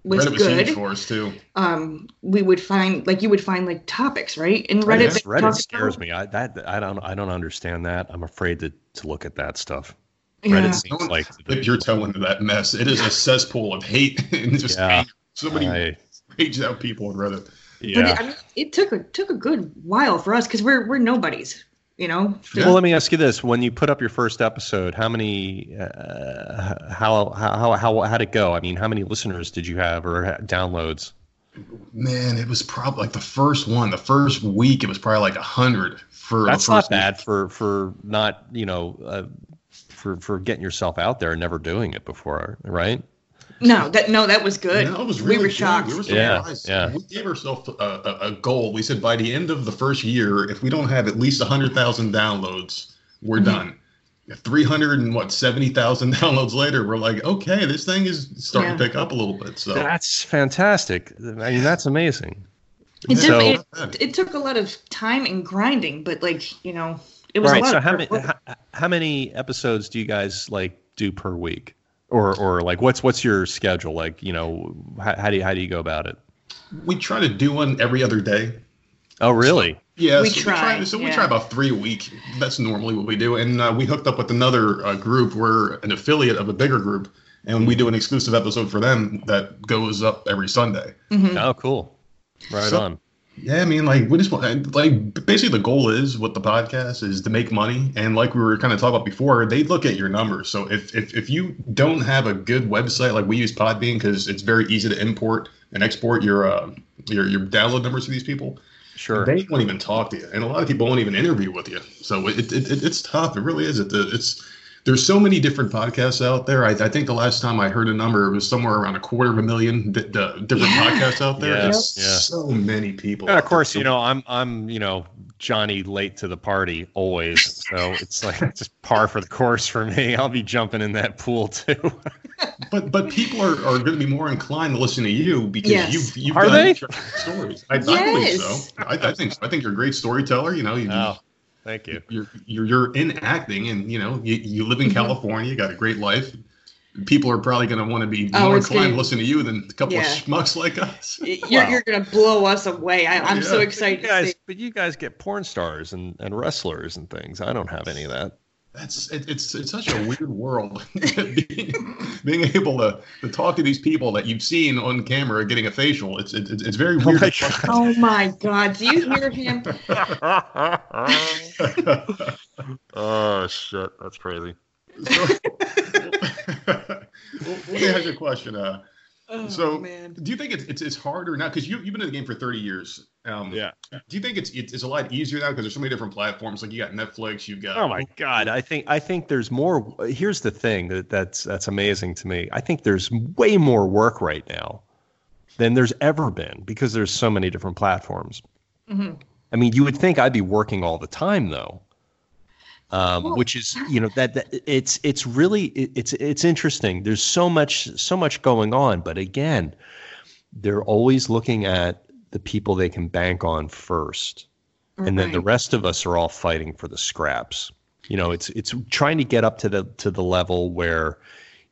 was Reddit was good. huge for us too. Um, we would find like you would find like topics, right? In Reddit, Reddit, Reddit scares me. I that I don't I don't understand that. I'm afraid to to look at that stuff. Yeah. Reddit seems like if you're telling that mess. It is a cesspool of hate and just yeah, so many I, raged out people on Reddit. Yeah, but it, I mean, it took a took a good while for us because we're we're nobodies you know yeah. well let me ask you this when you put up your first episode how many uh, how how how how, how'd it go i mean how many listeners did you have or downloads man it was probably like the first one the first week it was probably like a hundred for that's not bad week. for for not you know uh, for for getting yourself out there and never doing it before right no, that no, that was good. No, was really we were good. shocked. We were surprised. Yeah, yeah. We gave ourselves a, a, a, goal. We said by the end of the first year, if we don't have at least hundred thousand downloads, we're mm-hmm. done. Three hundred and what seventy thousand downloads later, we're like, okay, this thing is starting yeah. to pick up a little bit. So that's fantastic. I mean, that's amazing. It, so, it, it, took a lot of time and grinding, but like you know, it was right. so how many how, how many episodes do you guys like do per week? Or or like what's what's your schedule? Like you know how, how do you how do you go about it? We try to do one every other day. Oh really? So, yeah we so try, we try so yeah. we try about three a week. That's normally what we do. And uh, we hooked up with another uh, group. We're an affiliate of a bigger group and we do an exclusive episode for them that goes up every sunday. Mm-hmm. oh cool. Right so, on yeah, I mean, like we just want, like basically the goal is with the podcast is to make money, and like we were kind of talking about before, they look at your numbers. So if if if you don't have a good website, like we use Podbean because it's very easy to import and export your uh, your your download numbers to these people. Sure. They won't even talk to you, and a lot of people won't even interview with you. So it, it, it it's tough. It really is. It, it's there's so many different podcasts out there. I, I, think the last time I heard a number, it was somewhere around a quarter of a million d- d- different yeah. podcasts out there. Yes, yeah. So many people. And of course, you know, I'm I'm you know Johnny late to the party always, so it's like just par for the course for me. I'll be jumping in that pool too. but but people are, are going to be more inclined to listen to you because yes. you've you've are they? stories. I, yes. I believe so. I, I, think so. I think you're a great storyteller. You know, you, oh. Thank you. You're you're, you're in acting, and you know you, you live in mm-hmm. California. You got a great life. People are probably going to want to be oh, more inclined gonna, to listen to you than a couple yeah. of schmucks like us. You're, wow. you're going to blow us away. I, am yeah. so excited. But you, guys, but you guys get porn stars and, and wrestlers and things. I don't have any of that. That's it, it's it's such a weird world being, being, able to, to talk to these people that you've seen on camera getting a facial. It's it's, it's very oh weird. oh my, oh my god. Do you hear him? Oh shit. That's crazy. So, let me ask you a question uh Oh, so, man. do you think it's, it's, it's harder now? Because you you've been in the game for thirty years. Um, yeah. Do you think it's it's a lot easier now because there's so many different platforms? Like you got Netflix, you got. Oh my God! I think I think there's more. Here's the thing that that's that's amazing to me. I think there's way more work right now than there's ever been because there's so many different platforms. Mm-hmm. I mean, you would think I'd be working all the time though um, well, which is you know that, that, it's it's really it, it's it's interesting. There's so much so much going on, but again, they're always looking at the people they can bank on first, right. and then the rest of us are all fighting for the scraps. You know, it's it's trying to get up to the to the level where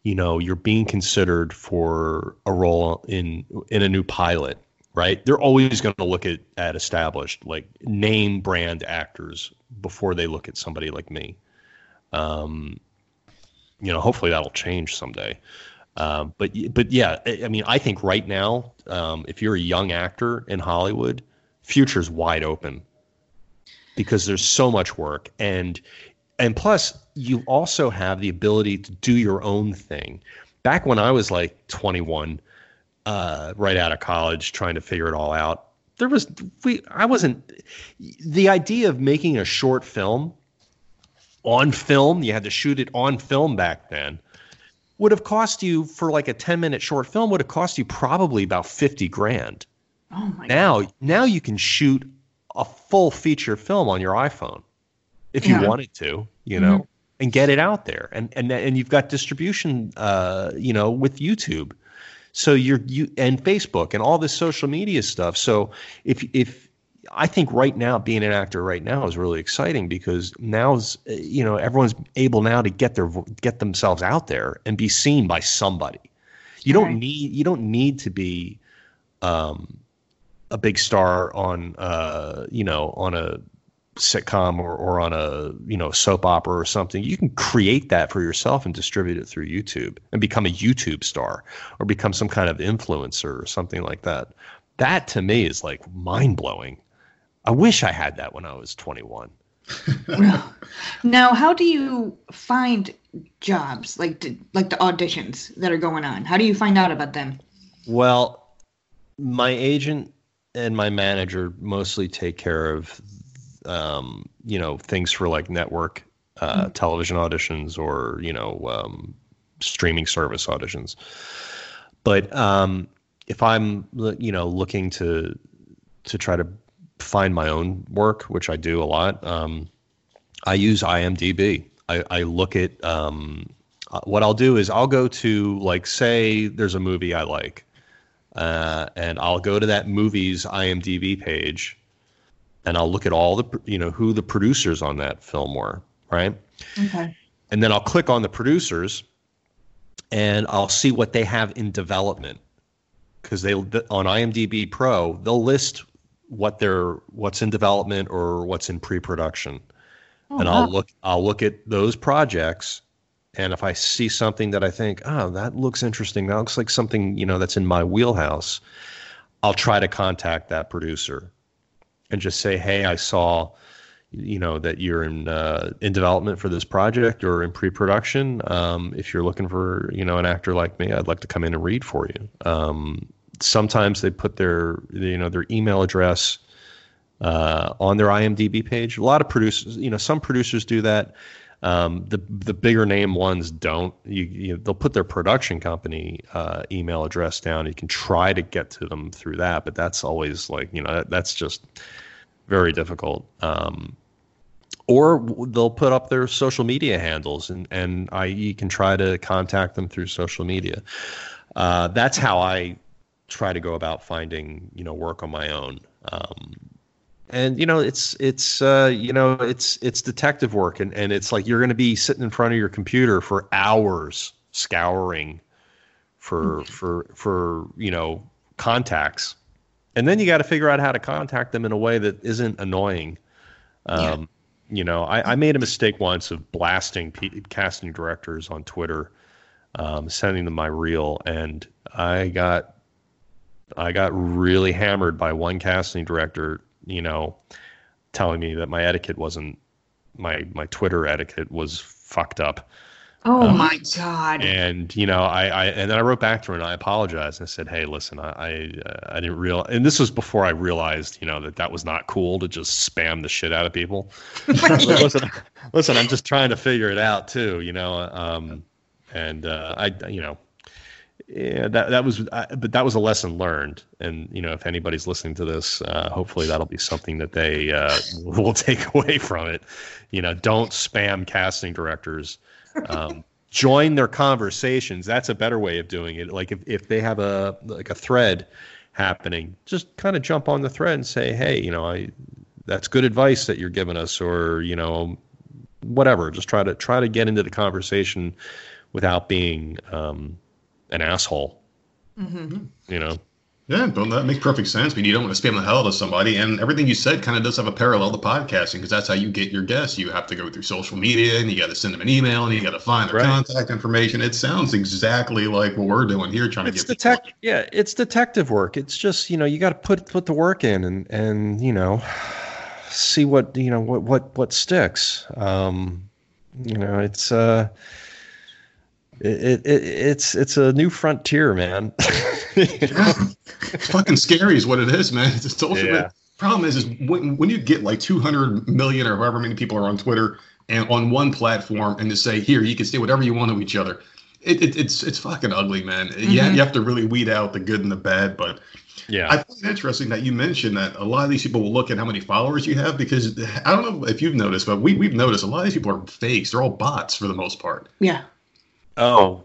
you know you're being considered for a role in in a new pilot right? They're always going to look at, at established, like name brand actors before they look at somebody like me. Um, you know, hopefully that'll change someday. Um, but but yeah, I mean, I think right now, um, if you're a young actor in Hollywood, future's wide open because there's so much work and and plus you also have the ability to do your own thing. Back when I was like 21, uh, right out of college trying to figure it all out. There was we I wasn't the idea of making a short film on film, you had to shoot it on film back then, would have cost you for like a 10 minute short film would have cost you probably about 50 grand. Oh my now, God. now you can shoot a full feature film on your iPhone if yeah. you wanted to, you know, mm-hmm. and get it out there. And and and you've got distribution uh, you know, with YouTube. So you're you and Facebook and all this social media stuff. So if if I think right now being an actor right now is really exciting because now's you know everyone's able now to get their get themselves out there and be seen by somebody. You don't right. need you don't need to be um, a big star on uh, you know on a sitcom or, or on a you know soap opera or something you can create that for yourself and distribute it through youtube and become a youtube star or become some kind of influencer or something like that that to me is like mind-blowing i wish i had that when i was 21 now how do you find jobs? Like like the auditions that are going on? How do you find out about them? Well my agent and my manager mostly take care of um, you know things for like network uh, mm-hmm. television auditions or you know um, streaming service auditions. But um, if I'm you know looking to to try to find my own work, which I do a lot, um, I use IMDb. I, I look at um, uh, what I'll do is I'll go to like say there's a movie I like, uh, and I'll go to that movie's IMDb page and I'll look at all the you know who the producers on that film were, right? Okay. And then I'll click on the producers, and I'll see what they have in development, because they on IMDb Pro they'll list what they're what's in development or what's in pre-production, oh, and I'll wow. look I'll look at those projects, and if I see something that I think oh that looks interesting, that looks like something you know that's in my wheelhouse, I'll try to contact that producer and just say, "Hey, I saw." you know that you're in uh, in development for this project or in pre-production um, if you're looking for you know an actor like me i'd like to come in and read for you um, sometimes they put their you know their email address uh, on their imdb page a lot of producers you know some producers do that um, the the bigger name ones don't you, you they'll put their production company uh, email address down you can try to get to them through that but that's always like you know that, that's just very difficult. Um, or they'll put up their social media handles, and and I you can try to contact them through social media. Uh, that's how I try to go about finding you know work on my own. Um, and you know it's it's uh, you know it's it's detective work, and and it's like you're going to be sitting in front of your computer for hours scouring for for for you know contacts. And then you got to figure out how to contact them in a way that isn't annoying. Um, you know, I, I made a mistake once of blasting casting directors on Twitter, um, sending them my reel, and I got I got really hammered by one casting director, you know, telling me that my etiquette wasn't my my Twitter etiquette was fucked up. Oh um, my god! And you know, I, I and then I wrote back to her and I apologized. And I said, "Hey, listen, I I, uh, I didn't real." And this was before I realized, you know, that that was not cool to just spam the shit out of people. listen, listen, I'm just trying to figure it out too, you know. Um, and uh, I, you know, yeah, that that was, uh, but that was a lesson learned. And you know, if anybody's listening to this, uh, hopefully that'll be something that they uh, will take away from it. You know, don't spam casting directors um, join their conversations. That's a better way of doing it. Like if, if they have a like a thread happening, just kind of jump on the thread and say, hey, you know, I that's good advice that you're giving us, or you know, whatever. Just try to try to get into the conversation without being um, an asshole. Mm-hmm. You know. Yeah, but that makes perfect sense. But you don't want to spam the hell out of somebody, and everything you said kind of does have a parallel to podcasting because that's how you get your guests. You have to go through social media, and you got to send them an email, and you got to find their right. contact information. It sounds exactly like what we're doing here, trying it's to get. Detec- yeah, it's detective work. It's just you know you got to put put the work in, and and you know see what you know what what what sticks. Um, you know, it's uh it, it, it's it's a new frontier, man. yeah. It's fucking scary, is what it is, man. It's a social. Yeah. Problem is, is when when you get like 200 million or however many people are on Twitter and on one platform, and to say here you can say whatever you want to each other, it, it it's it's fucking ugly, man. Mm-hmm. Yeah, you have to really weed out the good and the bad, but. Yeah. I find it interesting that you mentioned that a lot of these people will look at how many followers you have because I don't know if you've noticed, but we, we've noticed a lot of these people are fakes. They're all bots for the most part. Yeah. Oh,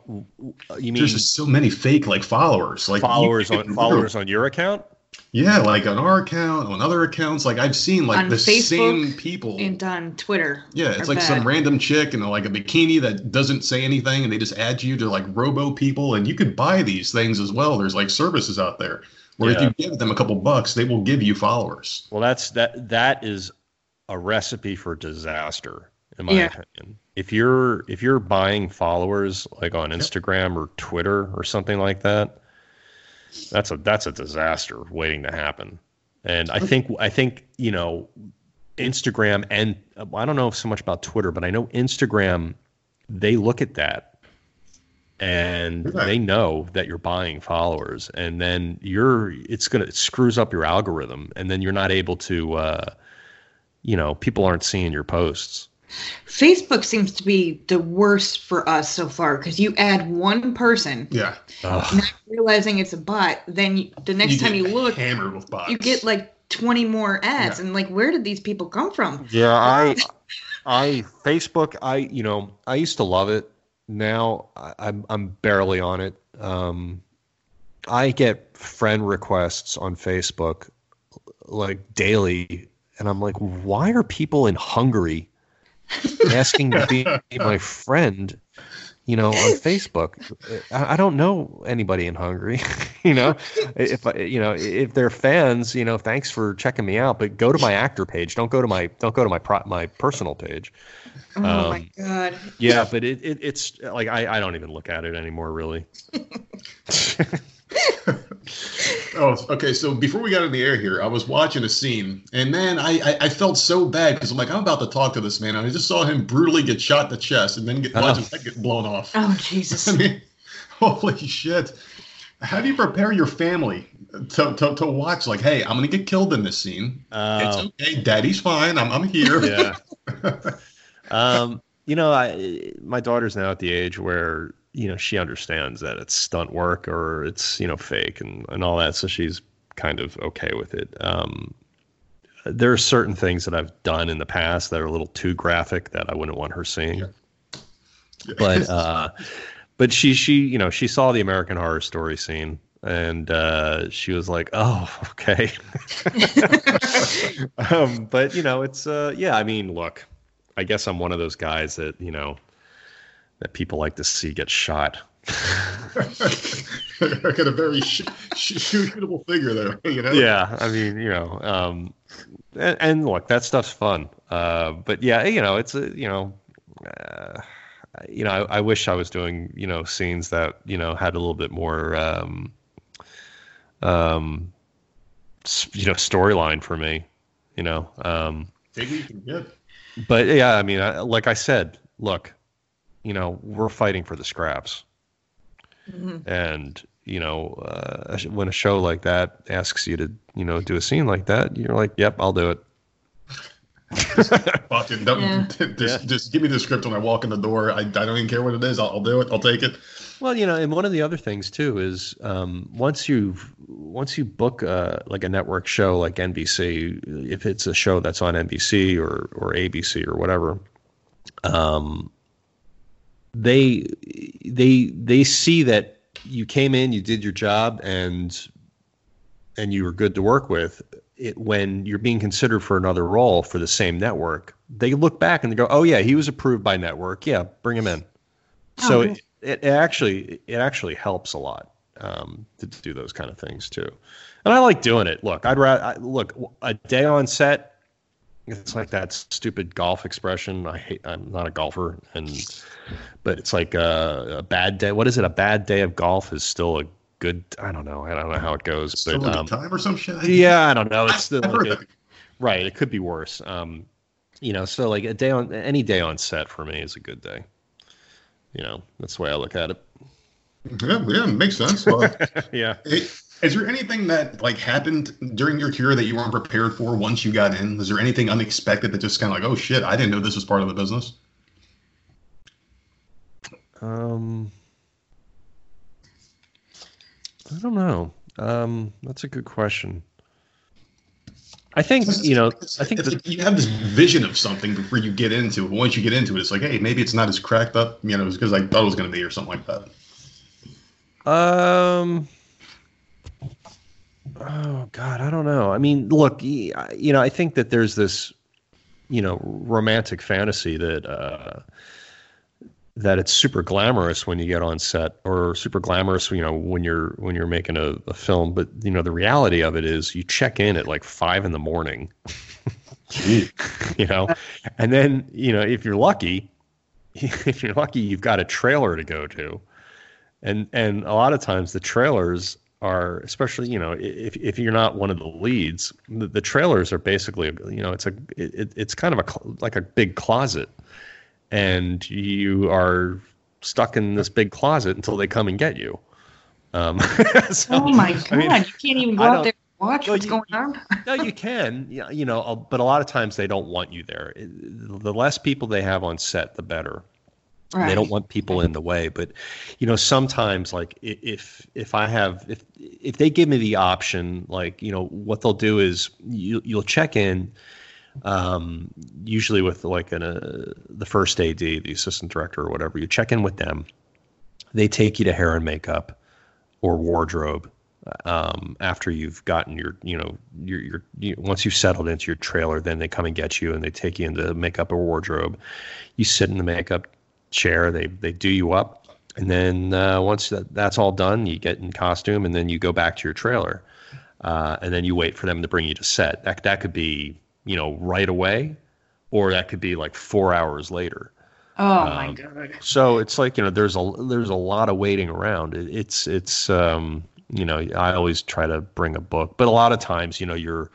you mean there's just so many fake like followers, like followers on followers on your account? Yeah, like on our account, on other accounts. Like I've seen like on the Facebook same people and on Twitter. Yeah, it's like bad. some random chick in like a bikini that doesn't say anything, and they just add you to like robo people, and you could buy these things as well. There's like services out there where yeah. if you give them a couple bucks, they will give you followers. Well, that's that. That is a recipe for disaster, in my yeah. opinion if you're if you're buying followers like on Instagram or Twitter or something like that, that's a that's a disaster waiting to happen. And I think I think you know Instagram and I don't know so much about Twitter, but I know Instagram they look at that and they know that you're buying followers. And then you're it's gonna it screws up your algorithm. And then you're not able to uh, you know people aren't seeing your posts Facebook seems to be the worst for us so far because you add one person, yeah, not realizing it's a bot. Then you, the next you time you look, hammered with bots. You get like twenty more ads, yeah. and like, where did these people come from? Yeah, I, I Facebook, I you know, I used to love it. Now I, I'm I'm barely on it. Um, I get friend requests on Facebook like daily, and I'm like, why are people in Hungary? asking to be my friend, you know, on Facebook. I, I don't know anybody in Hungary, you know. If I, you know, if they're fans, you know, thanks for checking me out. But go to my actor page. Don't go to my don't go to my pro, my personal page. Oh um, my god. Yeah, but it, it it's like I, I don't even look at it anymore, really. oh, okay. So before we got in the air here, I was watching a scene, and man, I I, I felt so bad because I'm like, I'm about to talk to this man, and I just saw him brutally get shot in the chest, and then get, watch his head get blown off. Oh Jesus! I mean, holy shit! How do you prepare your family to, to, to watch? Like, hey, I'm gonna get killed in this scene. it's oh. okay, Daddy's fine. I'm I'm here. Yeah. um, you know, I my daughter's now at the age where you know she understands that it's stunt work or it's you know fake and, and all that so she's kind of okay with it um, there are certain things that i've done in the past that are a little too graphic that i wouldn't want her seeing yeah. Yeah. but uh, but she she you know she saw the american horror story scene and uh, she was like oh okay um, but you know it's uh, yeah i mean look i guess i'm one of those guys that you know that people like to see get shot. I got a very sh- sh- shootable figure there, you know. Yeah, I mean, you know, um, and, and, look, that stuff's fun. Uh, but yeah, you know, it's a you know, uh, you know, I, I, wish I was doing you know scenes that you know had a little bit more, um, um, you know, storyline for me. You know, um, but yeah, I mean, I, like I said, look, you know, we're fighting for the scraps, mm-hmm. and you know, uh, when a show like that asks you to, you know, do a scene like that, you're like, "Yep, I'll do it." fucking don't, yeah. just, yeah. just give me the script when I walk in the door. I, I don't even care what it is. I'll, I'll do it. I'll take it. Well, you know, and one of the other things too is um, once you once you book uh, like a network show like NBC, if it's a show that's on NBC or or ABC or whatever, um, they they they see that you came in, you did your job, and and you were good to work with. It, when you're being considered for another role for the same network, they look back and they go, "Oh yeah, he was approved by network. Yeah, bring him in." Oh, so it, it, actually it actually helps a lot um, to, to, do those kind of things too. And I like doing it. Look, I'd rather look a day on set. It's like that stupid golf expression. I hate. I'm not a golfer, and but it's like a, a bad day. What is it? A bad day of golf is still a good. I don't know. I don't know how it goes. Still but um, time or some shit. Yeah, I don't know. It's still like right. It could be worse. Um, you know, so like a day on any day on set for me is a good day. You know, that's the way I look at it. Yeah, yeah, makes sense. Well, yeah. Is there anything that like happened during your career that you weren't prepared for once you got in? Is there anything unexpected that just kind of like, oh shit, I didn't know this was part of the business? Um, I don't know. Um, that's a good question. I think you know. I think that, you have this vision of something before you get into it. Once you get into it, it's like, hey, maybe it's not as cracked up, you know, because I thought it was going to be or something like that. Um. Oh God, I don't know. I mean, look, you know, I think that there's this, you know, romantic fantasy that uh, that it's super glamorous when you get on set or super glamorous you know when you're when you're making a, a film. But you know the reality of it is you check in at like five in the morning. You know? And then you know if you're lucky if you're lucky you've got a trailer to go to. And and a lot of times the trailers are especially you know if if you're not one of the leads the, the trailers are basically you know it's a it, it's kind of a like a big closet and you are stuck in this big closet until they come and get you. Um, so, oh my god! I mean, you can't even go out there and watch no, what's you, going on. no, you can. Yeah, you know, but a lot of times they don't want you there. The less people they have on set, the better. Right. They don't want people in the way, but you know, sometimes like if if I have if if they give me the option, like you know, what they'll do is you you'll check in um, usually with like an, uh, the first AD, the assistant director or whatever. You check in with them. They take you to hair and makeup or wardrobe um, after you've gotten your, you know, your, your you, once you've settled into your trailer, then they come and get you and they take you into makeup or wardrobe. You sit in the makeup chair. They they do you up, and then uh, once that, that's all done, you get in costume, and then you go back to your trailer, uh, and then you wait for them to bring you to set. That that could be you know, right away, or that could be like four hours later. Oh um, my god! So it's like you know, there's a there's a lot of waiting around. It, it's it's um, you know, I always try to bring a book, but a lot of times, you know, you're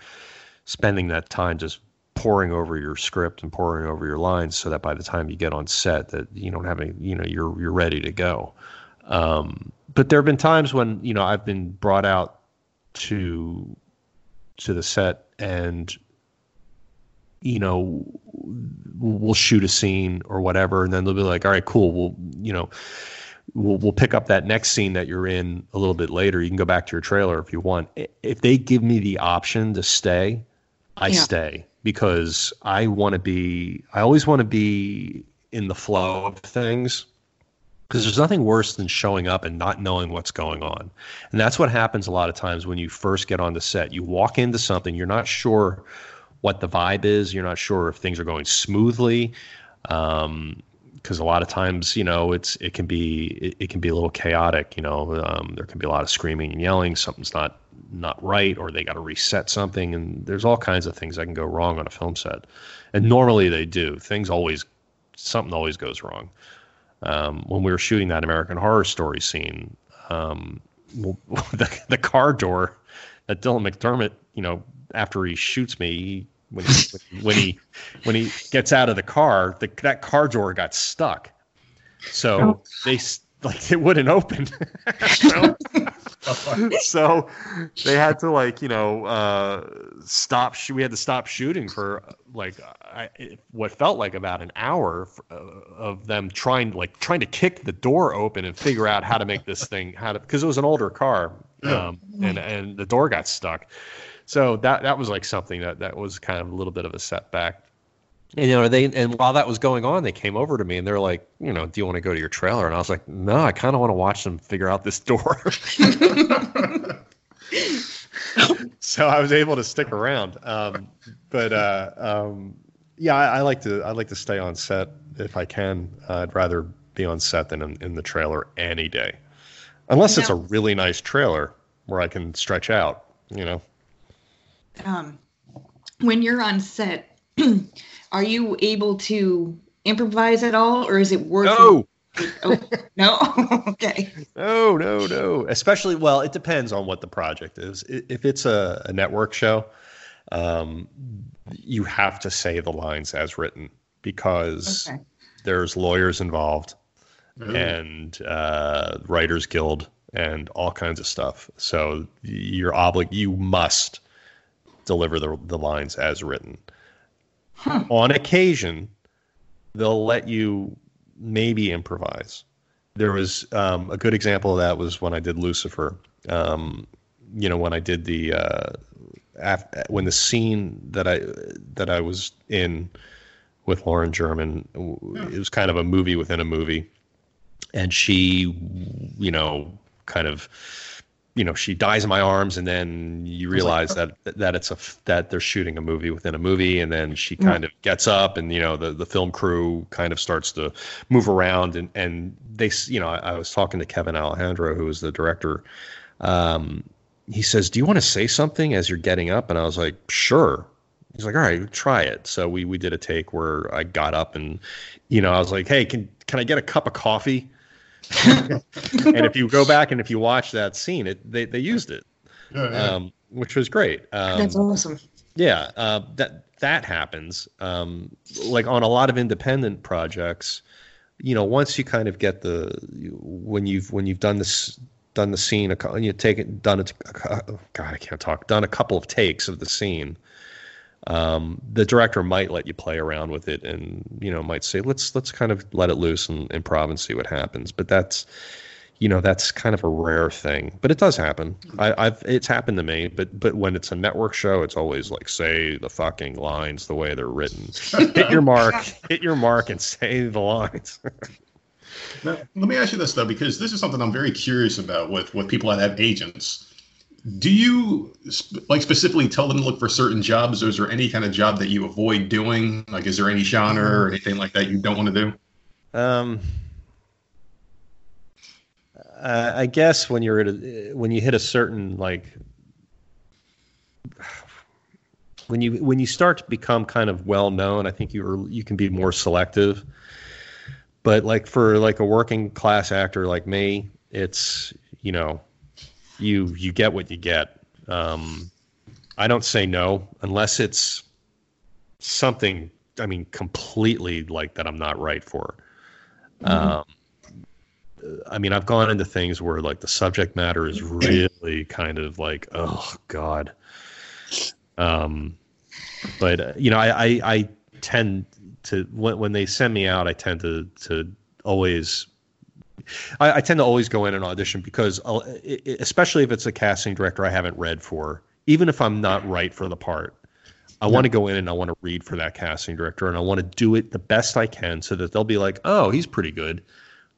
spending that time just poring over your script and poring over your lines, so that by the time you get on set, that you don't have any, you know, you're you're ready to go. Um, but there have been times when you know I've been brought out to to the set and you know, we'll shoot a scene or whatever, and then they'll be like, all right, cool, we'll, you know, we'll we'll pick up that next scene that you're in a little bit later. You can go back to your trailer if you want. If they give me the option to stay, I yeah. stay because I want to be. I always want to be in the flow of things because there's nothing worse than showing up and not knowing what's going on. And that's what happens a lot of times when you first get on the set. You walk into something, you're not sure what the vibe is. You're not sure if things are going smoothly. Um, because a lot of times you know it's it can be it, it can be a little chaotic you know um, there can be a lot of screaming and yelling something's not not right or they got to reset something and there's all kinds of things that can go wrong on a film set. And normally they do. Things always something always goes wrong. Um, when we were shooting that american horror story scene um, the, the car door that dylan mcdermott you know after he shoots me he when he, when he when he gets out of the car, the, that car door got stuck. So oh. they like it wouldn't open. so, so, they had to like you know uh, stop. We had to stop shooting for like I, what felt like about an hour uh, of them trying like trying to kick the door open and figure out how to make this thing how to because it was an older car um, and and the door got stuck so that that was like something that that was kind of a little bit of a setback. And you know, they and while that was going on, they came over to me and they're like, you know, do you want to go to your trailer? And I was like, no, I kind of want to watch them figure out this door. so I was able to stick around. Um, but uh, um, yeah, I, I, like to I like to stay on set if I can. Uh, I'd rather be on set than in, in the trailer any day, unless it's a really nice trailer where I can stretch out. You know um, when you're on set, are you able to improvise at all, or is it working? No. oh, no. okay. No, no, no. Especially, well, it depends on what the project is. If it's a, a network show, um, you have to say the lines as written because okay. there's lawyers involved mm. and uh, Writers Guild and all kinds of stuff. So you're oblig you must deliver the, the lines as written. Huh. On occasion, they'll let you maybe improvise. There was um, a good example of that was when I did Lucifer. Um, you know, when I did the uh, af- when the scene that I that I was in with Lauren German, it was kind of a movie within a movie, and she, you know, kind of you know she dies in my arms and then you realize like, that that it's a that they're shooting a movie within a movie and then she kind of gets up and you know the the film crew kind of starts to move around and and they you know I, I was talking to Kevin Alejandro who is the director um, he says do you want to say something as you're getting up? And I was like sure. He's like all right try it. So we we did a take where I got up and you know I was like hey can can I get a cup of coffee and if you go back and if you watch that scene, it they, they used it, yeah, yeah. Um, which was great. Um, That's awesome. Yeah, uh, that that happens. Um, like on a lot of independent projects, you know, once you kind of get the when you've when you've done this done the scene, and you take it done it. God, I can't talk. Done a couple of takes of the scene um, the director might let you play around with it and you know might say let's let's kind of let it loose and improv and see what happens. But that's you know that's kind of a rare thing. But it does happen. I, have it's happened to me but but when it's a network show it's always like say the fucking lines the way they're written. Hit your mark hit your mark and say the lines. Now, let me ask you this though because this is something i'm very curious about with with people that have agents do you like specifically tell them to look for certain jobs or is there any kind of job that you avoid doing? Like is there any genre or anything like that you don't want to do? Um i guess when you're at a, when you hit a certain like when you when you start to become kind of well known i think you are, you can be more selective. But like for like a working class actor like me it's you know you you get what you get. Um, I don't say no unless it's something. I mean, completely like that. I'm not right for. Mm-hmm. Um, I mean, I've gone into things where like the subject matter is really kind of like, oh god. Um, but uh, you know, I, I, I tend to when when they send me out, I tend to to always I, I, tend to always go in and audition because, I'll, especially if it's a casting director I haven't read for, even if I'm not right for the part, I yeah. want to go in and I want to read for that casting director and I want to do it the best I can so that they'll be like, oh, he's pretty good.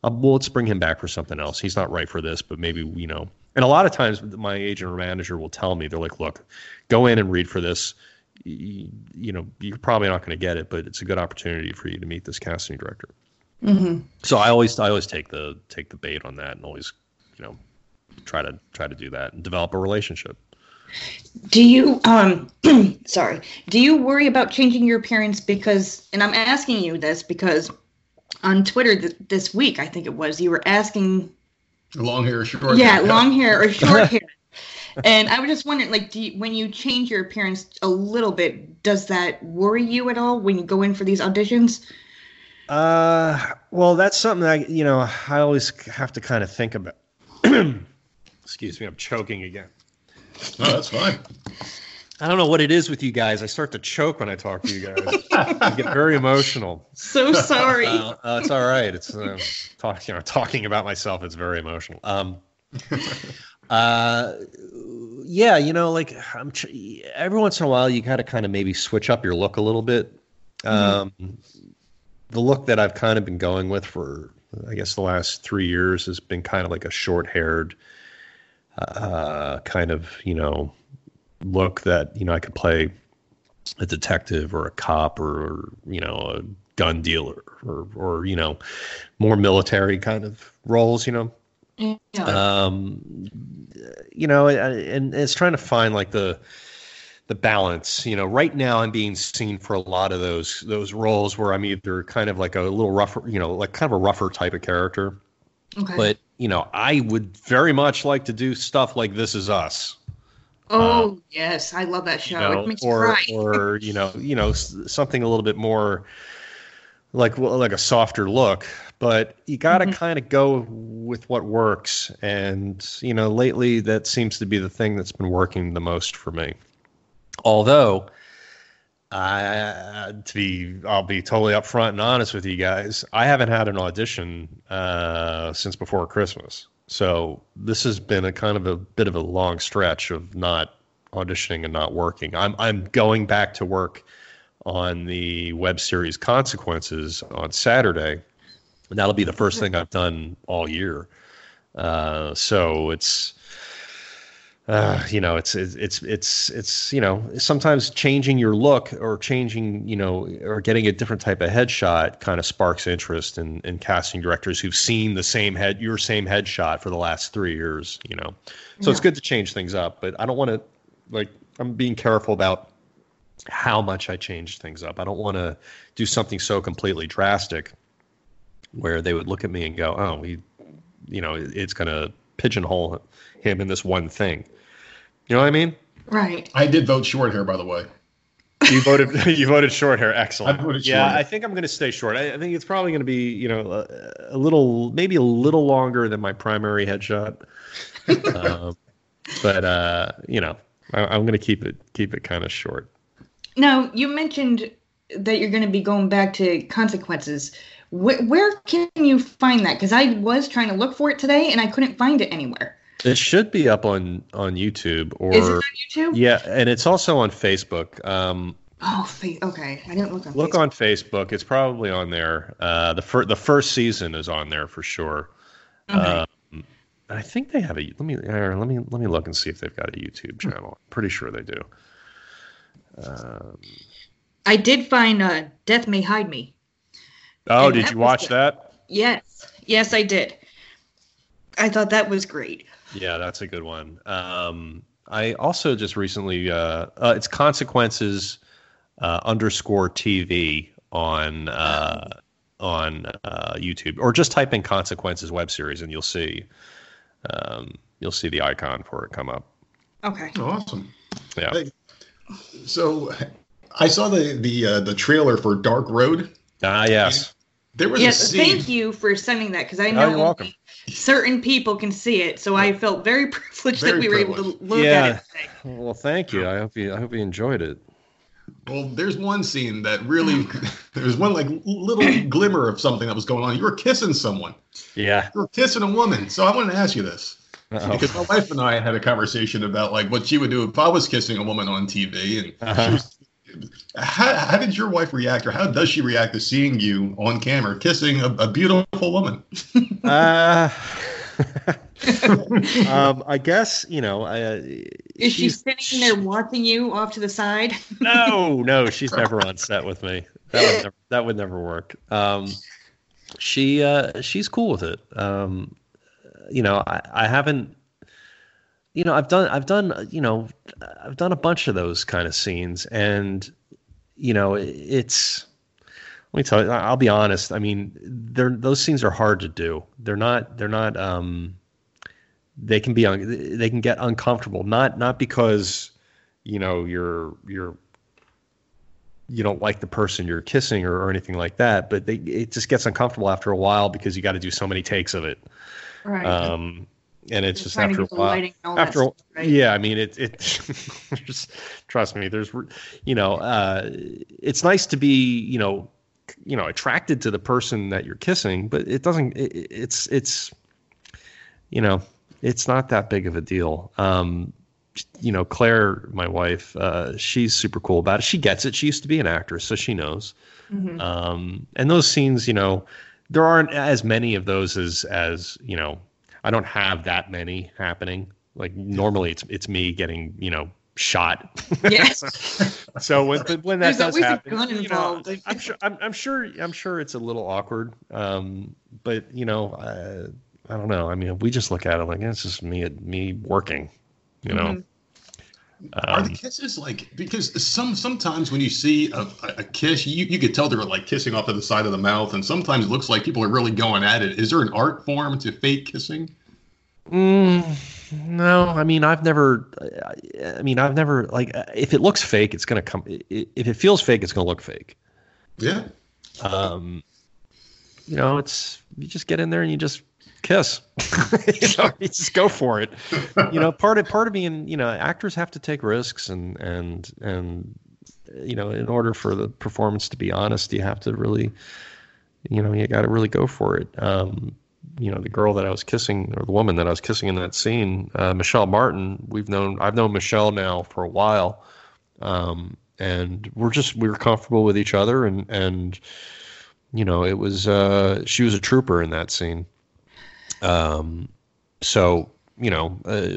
Um, well, let's bring him back for something else. He's not right for this, but maybe you know. And a lot of times, my agent or manager will tell me they're like, look, go in and read for this. You, you know, you're probably not going to get it, but it's a good opportunity for you to meet this casting director. Mm-hmm. So I always I always take the take the bait on that and always you know try to try to do that and develop a relationship. Do you um sorry, do you worry about changing your appearance because and I'm asking you this because on Twitter th- this week I think it was you were asking long hair or short yeah, hair. long hair or short hair. And I was just wondering like do you, when you change your appearance a little bit does that worry you at all when you go in for these auditions? Uh, well, that's something I, you know, I always have to kind of think about. Excuse me, I'm choking again. Oh, that's fine. I don't know what it is with you guys. I start to choke when I talk to you guys. I get very emotional. So sorry. Uh, uh, it's all right. It's uh, talk, you know, talking about myself. It's very emotional. Um, uh, yeah, you know, like I'm ch- every once in a while, you got to kind of maybe switch up your look a little bit. Um, the look that I've kind of been going with for, I guess, the last three years has been kind of like a short-haired, uh, kind of, you know, look that you know I could play a detective or a cop or you know a gun dealer or or you know more military kind of roles you know Yeah. um you know and it's trying to find like the the balance you know right now i'm being seen for a lot of those those roles where i'm either kind of like a little rougher you know like kind of a rougher type of character okay. but you know i would very much like to do stuff like this is us oh yes, I love that show. you know, it makes me or cry. or you know, you know, something a little bit more like like a softer look. But you got to Mhm. kind of go with what works, and you know, lately that seems to be the thing that's been working the most for me. Although, I to be, I'll be totally upfront and honest with you guys. I haven't had an audition uh, since before Christmas. So this has been a kind of a bit of a long stretch of not auditioning and not working. I'm I'm going back to work on the web series Consequences on Saturday, and that'll be the first thing I've done all year. Uh, so it's uh, you know it's it's it's it's you know sometimes changing your look or changing you know or getting a different type of headshot kind of sparks interest in, in casting directors who've seen the same head your same headshot for the last three years you know. So it's good to change things up but I don't want to like I'm being careful about how much I change things up. I don't want to do something so completely drastic where they would look at me and go oh he you know it's going to pigeonhole him in this one thing you know what I mean Right. I did vote short hair, by the way. you voted. You voted short hair. Excellent. I voted yeah, short. I think I'm going to stay short. I, I think it's probably going to be, you know, a, a little, maybe a little longer than my primary headshot. um, but uh, you know, I, I'm going to keep it keep it kind of short. Now you mentioned that you're going to be going back to consequences. Where, where can you find that? Because I was trying to look for it today and I couldn't find it anywhere. It should be up on on YouTube or Is it on YouTube? yeah, and it's also on Facebook. Um, Oh, fa- okay. I didn't look on. Facebook. Look Facebook. on Facebook. It's probably on there. Uh, the fir- the first season is on there for sure. Okay. Um, I think they have a. Let me uh, let me let me look and see if they've got a YouTube channel. I'm pretty sure they do. Um, I did find uh, "Death May Hide Me." oh, did you watch good. that? Yes, yes, I did. I thought that was great. Yeah, that's a good one. Um, I also just recently. Uh, uh, it's consequences uh, underscore TV on uh, on uh, YouTube, or just type in consequences web series, and you'll see. Um, you'll see the icon for it come up. Okay. Awesome. Yeah. Hey, So I saw the the uh, the trailer for Dark Road. Ah, yes. There was a Yes, scene. thank you for sending that because I Oh, know you're welcome. only certain people can see it, so I felt very privileged that Very we were able to look Yeah. at it today. Well, thank you. I hope you. I hope you enjoyed it. Well, there's one scene that really there's one like little glimmer of something that was going on. You were kissing someone. Yeah. You were kissing a woman. So I wanted to ask you this. Uh-oh. Because my wife and I had a conversation about like what she would do if I was kissing a woman on TV, and she Uh-huh. was, how, how did your wife react, or how does she react to seeing you on camera kissing a, a beautiful woman? Uh, um, I guess you know. Uh, Is she she's- sitting there watching you off to the side? No, no, she's never on set with me. That would never, that would never work. Um, she uh, she's cool with it. Um, you know, I, I haven't. You know, I've done I've done you know I've done a bunch of those kind of scenes, and you know, it's. Let me tell you. I'll be honest. I mean, they're those scenes are hard to do. They're not. They're not. Um, they can be. Un, they can get uncomfortable. Not not because, you know, you're you're you don't like the person you're kissing or, or anything like that, but they, it just gets uncomfortable after a while because you got to do so many takes of it. Right. Um, and it's just after a while. After stuff, right? yeah, I mean it. It just trust me. There's, you know, uh, it's nice to be, you know, you know, attracted to the person that you're kissing, but it doesn't. It, it's it's, you know, it's not that big of a deal. Um, you know, Claire, my wife, uh, she's super cool about it. She gets it. She used to be an actress, so she knows. Mm-hmm. Um, and those scenes, you know, there aren't as many of those as as you know. I don't have that many happening. Like normally, it's it's me getting you know shot. Yes. so when when that There's does happen, you know, I'm sure I'm, I'm, sure I'm sure it's a little awkward. Um, but you know, uh, I don't know. I mean, we just look at it like it's just me me working you know. Mm-hmm. Um, Are the kisses like because some sometimes when you see a, a kiss, you, you could tell they're like kissing off to the side of the mouth, and sometimes it looks like people are really going at it. Is there an art form to fake kissing? Mm, no, I mean I've never. I mean I've never like if it looks fake, it's gonna come. If it feels fake, it's gonna look fake. Yeah. Um, you know, it's you just get in there and you just kiss. you, know, you just go for it. You know, part of part of being, you know, actors have to take risks and and and you know, in order for the performance to be honest, you have to really, you know, you got to really go for it. Um, you know, the girl that I was kissing or the woman that I was kissing in that scene, uh, Michelle Martin. We've known I've known Michelle now for a while, um, and we're just we were comfortable with each other, and and you know, it was uh, she was a trooper in that scene. Um, so you know, uh,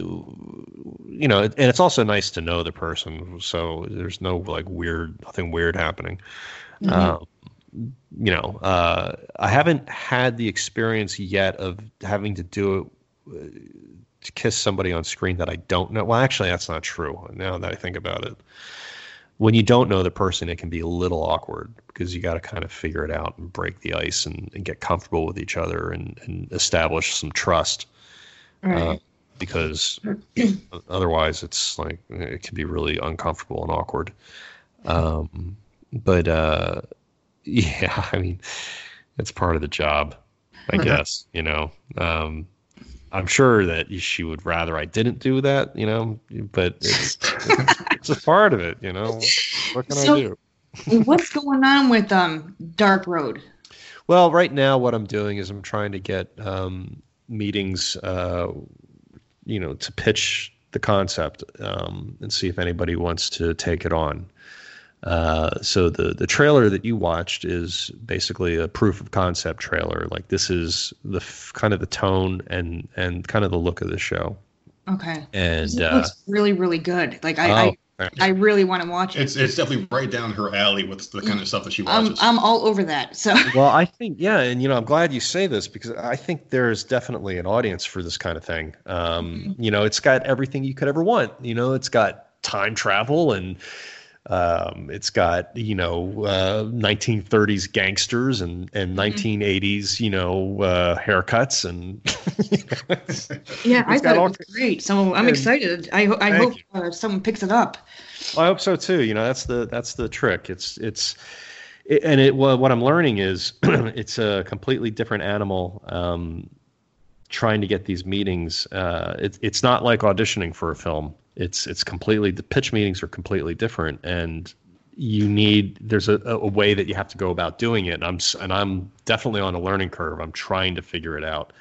you know, and it's also nice to know the person. So there's no like weird, nothing weird happening. Mm-hmm. Um, you know, uh, I haven't had the experience yet of having to do it uh, to kiss somebody on screen that I don't know. Well, actually, that's not true. Now that I think about it, when you don't know the person, it can be a little awkward because you got to kind of figure it out and break the ice and, and get comfortable with each other and, and establish some trust. Right. Uh, because otherwise, it's like it can be really uncomfortable and awkward. Um, but uh, yeah, I mean, it's part of the job, I guess. You know, um, I'm sure that she would rather I didn't do that, you know, but it's, it's a part of it, you know. What can so, I do? what's going on with um Dark Road? Well, right now, what I'm doing is I'm trying to get um, meetings, uh, you know, to pitch the concept um, and see if anybody wants to take it on. Uh, so the the trailer that you watched is basically a proof of concept trailer. Like this is the f- kind of the tone and and kind of the look of the show. Okay. And it uh, looks really really good. Like I, oh, I I really want to watch it. It's it's definitely right down her alley with the kind of stuff that she watches. I'm, I'm all over that. So well, I think yeah, and you know, I'm glad you say this because I think there's definitely an audience for this kind of thing. Um, mm-hmm. You know, it's got everything you could ever want. You know, it's got time travel and um, it's got you know uh, 1930s gangsters and and mm-hmm. 1980s you know uh, haircuts and yeah, I thought it was great. So I'm and, excited. I I hope uh, someone picks it up. I hope so too. You know that's the that's the trick. It's it's it, and it well, what I'm learning is it's a completely different animal. Um, trying to get these meetings, uh, it, it's not like auditioning for a film it's it's completely the pitch meetings are completely different, and you need there's a, a way that you have to go about doing it. And I'm and I'm definitely on a learning curve. I'm trying to figure it out.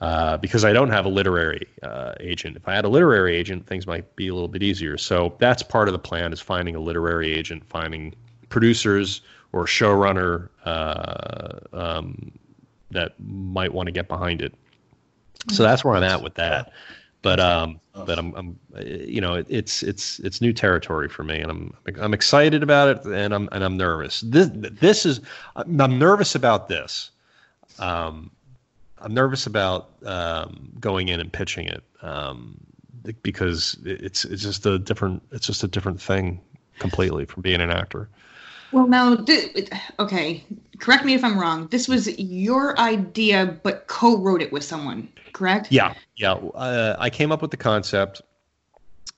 Uh, because I don't have a literary uh, agent. If I had a literary agent, things might be a little bit easier. So that's part of the plan: is finding a literary agent, finding producers or showrunner uh, um, that might want to get behind it. So that's where I'm at with that. But um, but I'm, I'm you know, it, it's it's it's new territory for me, and I'm I'm excited about it, and I'm and I'm nervous. This this is I'm nervous about this. Um, I'm nervous about um, going in and pitching it um, because it's it's just a different it's just a different thing completely from being an actor. Well, now, th- okay, correct me if I'm wrong. This was your idea, but co-wrote it with someone, correct? Yeah, yeah. Uh, I came up with the concept,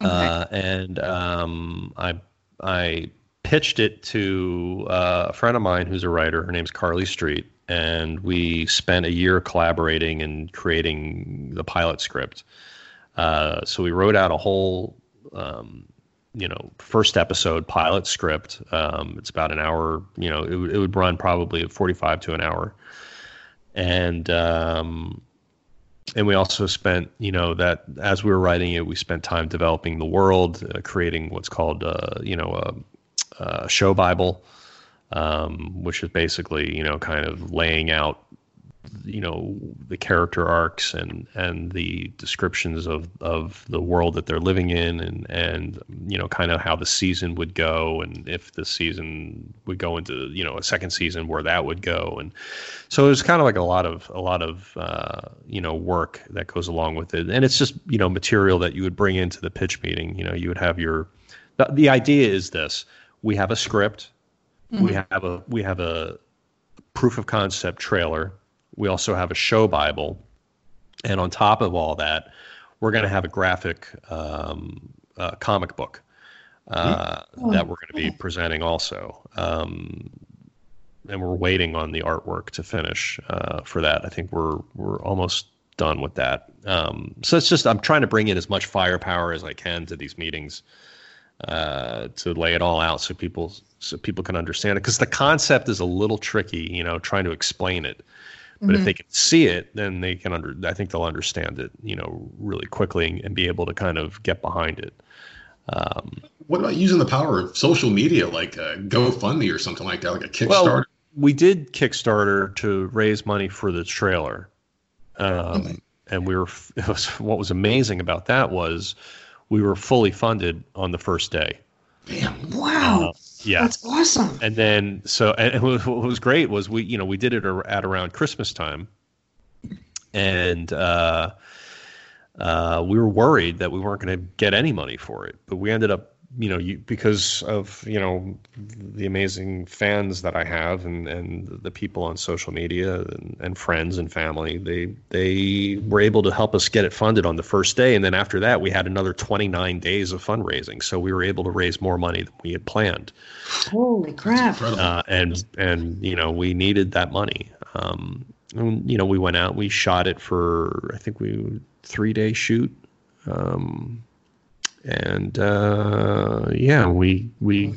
okay. uh, and um, I I pitched it to uh, a friend of mine who's a writer. Her name's Carly Street, and we spent a year collaborating and creating the pilot script. Uh, so we wrote out a whole um, you know first episode pilot script um, it's about an hour you know it, it would run probably 45 to an hour and um, and we also spent you know that as we were writing it we spent time developing the world uh, creating what's called uh, you know a, a show bible um, which is basically you know kind of laying out you know the character arcs and and the descriptions of of the world that they're living in and and you know kind of how the season would go and if the season would go into you know a second season where that would go. And so it was kind of like a lot of a lot of uh, you know work that goes along with it. And it's just you know material that you would bring into the pitch meeting. You know you would have your the, the idea is this. We have a script. Mm-hmm. we have a we have a proof of concept trailer we also have a show Bible. And on top of all that, we're going to have a graphic um, uh, comic book uh, oh. that we're going to be presenting also. Um, and we're waiting on the artwork to finish uh, for that. I think we're we're almost done with that. Um, so it's just I'm trying to bring in as much firepower as I can to these meetings uh, to lay it all out so people so people can understand it because the concept is a little tricky. You know, trying to explain it. But mm-hmm. if they can see it, then they can under. I think they'll understand it, you know, really quickly and be able to kind of get behind it. Um, what about using the power of social media, like a GoFundMe or something like that, like a Kickstarter? Well, we did Kickstarter to raise money for the trailer, um, mm-hmm. and we were. Was, what was amazing about that was we were fully funded on the first day. Damn! Wow. Uh, yeah, that's awesome. And then so and what was great was we you know we did it at around Christmas time, and uh, uh, we were worried that we weren't going to get any money for it, but we ended up you know, you, because of you know the amazing fans that I have and, and the people on social media and, and friends and family, they they were able to help us get it funded on the first day, and then after that, we had another 29 days of fundraising, so we were able to raise more money than we had planned. Holy crap! Uh, and and you know we needed that money. Um, and, you know we went out, we shot it for I think we three day shoot. Um, and uh, yeah, we we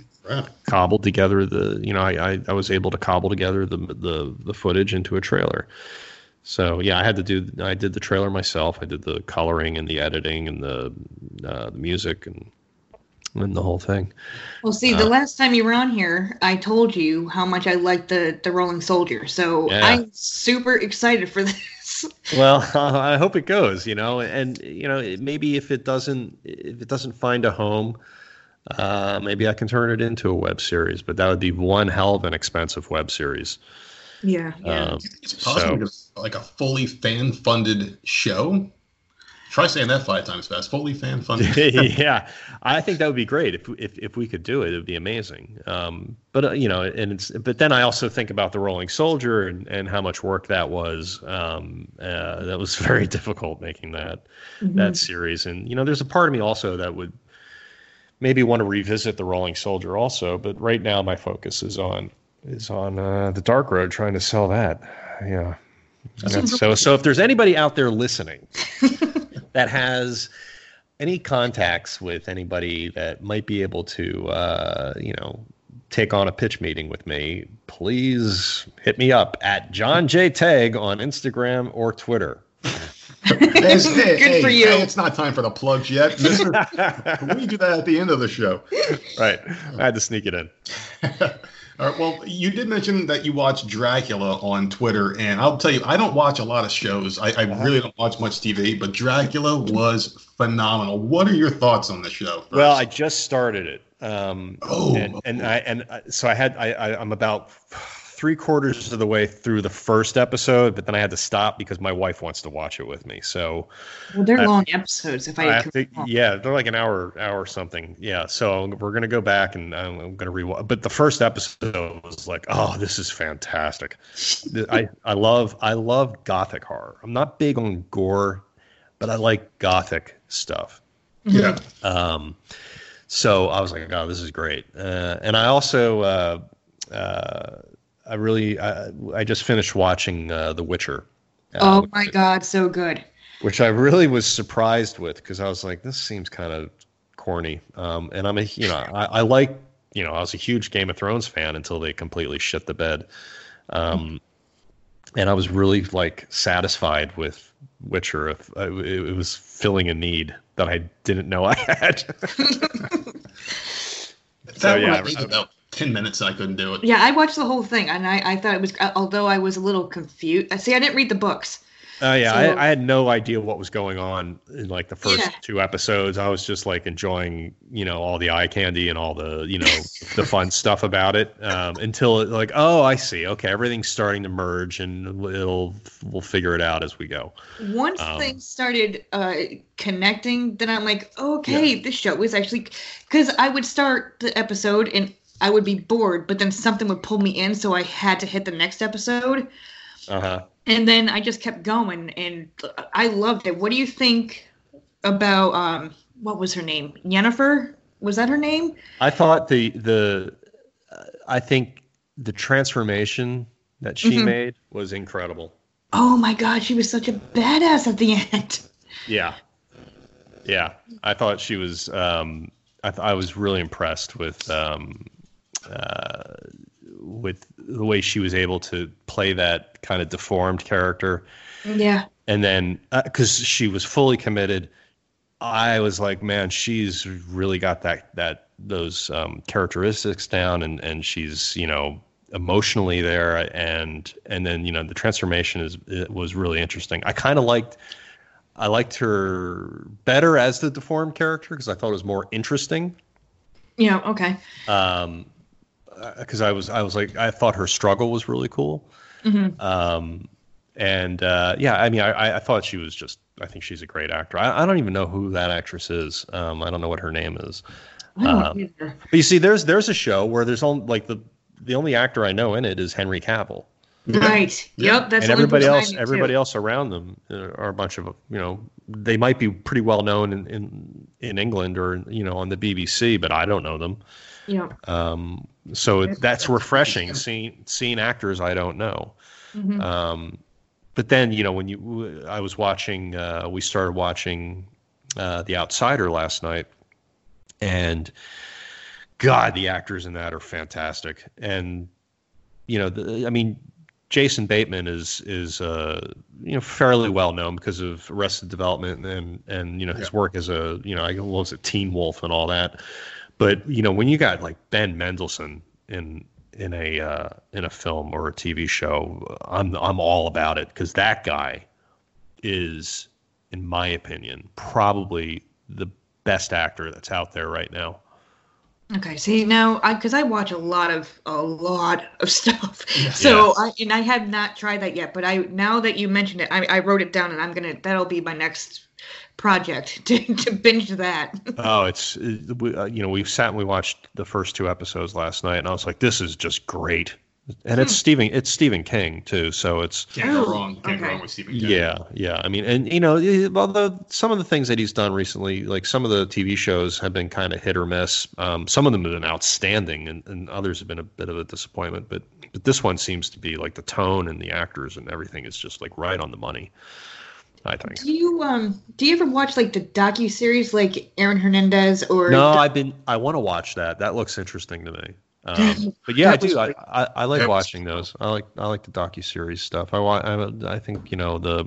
cobbled together the you know I, I, I was able to cobble together the the the footage into a trailer. So yeah, I had to do I did the trailer myself. I did the coloring and the editing and the uh, the music and and the whole thing. Well, see, the uh, last time you were on here, I told you how much I liked the the Rolling Soldier. So yeah. I'm super excited for this. Well, I hope it goes. You know, and you know, maybe if it doesn't, if it doesn't find a home, uh, maybe I can turn it into a web series. But that would be one hell of an expensive web series. Yeah, yeah. Um, it's possible so, like a fully fan funded show. Try saying that five times fast. Fully fan funded. yeah, I think that would be great if if if we could do it. It would be amazing. Um, but uh, you know, and it's but then I also think about the Rolling Soldier and and how much work that was. Um, uh, that was very difficult making that mm-hmm. that series. And you know, there's a part of me also that would maybe want to revisit the Rolling Soldier also. But right now, my focus is on is on uh, the Dark Road, trying to sell that. Yeah. So so if there's anybody out there listening that has any contacts with anybody that might be able to, uh, you know, take on a pitch meeting with me, please hit me up at John J Tague on Instagram or Twitter. Hey, Good hey, for you. Hey, it's not time for the plugs yet. we do that at the end of the show. Right. I had to sneak it in. All right. Well, you did mention that you watch Dracula on Twitter, and I'll tell you, I don't watch a lot of shows. I, I really don't watch much TV, but Dracula was phenomenal. What are your thoughts on the show? First? Well, I just started it. Um, oh, and, and I and I, so I had I, I I'm about three quarters of the way through the first episode, but then I had to stop because my wife wants to watch it with me. So, well, they're I, long episodes. If I, I to, yeah, they're like an hour, hour something. Yeah, so we're gonna go back and I'm gonna rewatch. But the first episode was like, oh, this is fantastic. I I love I love gothic horror. I'm not big on gore, but I like gothic stuff. Yeah. Um, so I was like, oh, this is great. Uh, and I also. Uh, uh, I really I, I just finished watching uh, The Witcher. Uh, oh my god, so good. Which I really was surprised with because I was like, this seems kind of corny. Um, and I'm a you know I, I, like you know I was a huge Game of Thrones fan until they completely shit the bed. Um, and I was really like satisfied with Witcher. If uh, it, it was filling a need that I didn't know I had. that so, yeah, about 10 minutes I couldn't do it. Yeah, I watched the whole thing and I, I thought it was, although I was a little confused. See, I didn't read the books. Oh uh, yeah, so, I, I, had no idea what was going on in like the first yeah. two episodes. I was just like enjoying, you know, all the eye candy and all the, you know, the fun stuff about it. Um, until it, like, oh, I see. Okay, everything's starting to merge, and it'll we'll figure it out as we go. Once um, things started uh, connecting, then I'm like, okay, yeah. this show is actually because I would start the episode and I would be bored, but then something would pull me in, so I had to hit the next episode. Uh huh. And then I just kept going, and I loved it. What do you think about um, what was her name? Jennifer? Was that her name? I thought the the uh, I think the transformation that she mm-hmm. made was incredible. Oh my god, she was such a badass at the end. Yeah, yeah. I thought she was. Um, I, th- I was really impressed with um, uh, with the way she was able to play that kind of deformed character. Yeah. And then because uh, she was fully committed, I was like, man, she's really got that that those um, characteristics down, and and she's you know emotionally there, and and then you know the transformation is it was really interesting. I kind of liked. I liked her better as the deformed character because I thought it was more interesting. Yeah. Okay. Um, because I was I was like I thought her struggle was really cool. Mm-hmm. Um, and uh, yeah, I mean, I, I thought she was just. I think she's a great actor. I, I don't even know who that actress is. Um, I don't know what her name is. Um, but you see, there's there's a show where there's only like the the only actor I know in it is Henry Cavill. Right. Yep. That's and everybody else. Everybody too. else around them are a bunch of you know. They might be pretty well known in, in in England or you know on the BBC, but I don't know them. Yeah. Um, so that's refreshing seeing seeing actors I don't know. Mm-hmm. Um, but then you know when you I was watching uh, we started watching uh, The Outsider last night, and God, the actors in that are fantastic. And you know, the, I mean, Jason Bateman is is uh, you know fairly well known because of Arrested Development and and you know his yeah. work as a you know I was a Teen Wolf and all that. But you know, when you got like Ben Mendelsohn in in a uh, in a film or a TV show, I'm I'm all about it because that guy is, in my opinion, probably the best actor that's out there right now. Okay, see now, because I, I, watch a lot of a lot of stuff, so yes. I and I have not tried that yet. But I now that you mentioned it, I, I wrote it down, and I'm gonna that'll be my next project to, to binge that. oh, it's we, uh, you know we sat and we watched the first two episodes last night, and I was like, this is just great. And it's hmm. Stephen it's Stephen King too, so it's can't go wrong. Can't okay. go wrong with Stephen King. Yeah, yeah. I mean, and you know, although some of the things that he's done recently, like some of the TV shows have been kind of hit or miss. Um, some of them have been outstanding, and, and others have been a bit of a disappointment. But but this one seems to be like the tone and the actors and everything is just like right on the money. I think. Do you um do you ever watch like the docu series like Aaron Hernandez or? No, I've been. I want to watch that. That looks interesting to me. Um, but yeah, I do. I, I, I, like watching those. I like I like the docu series stuff. I want. I, I think you know the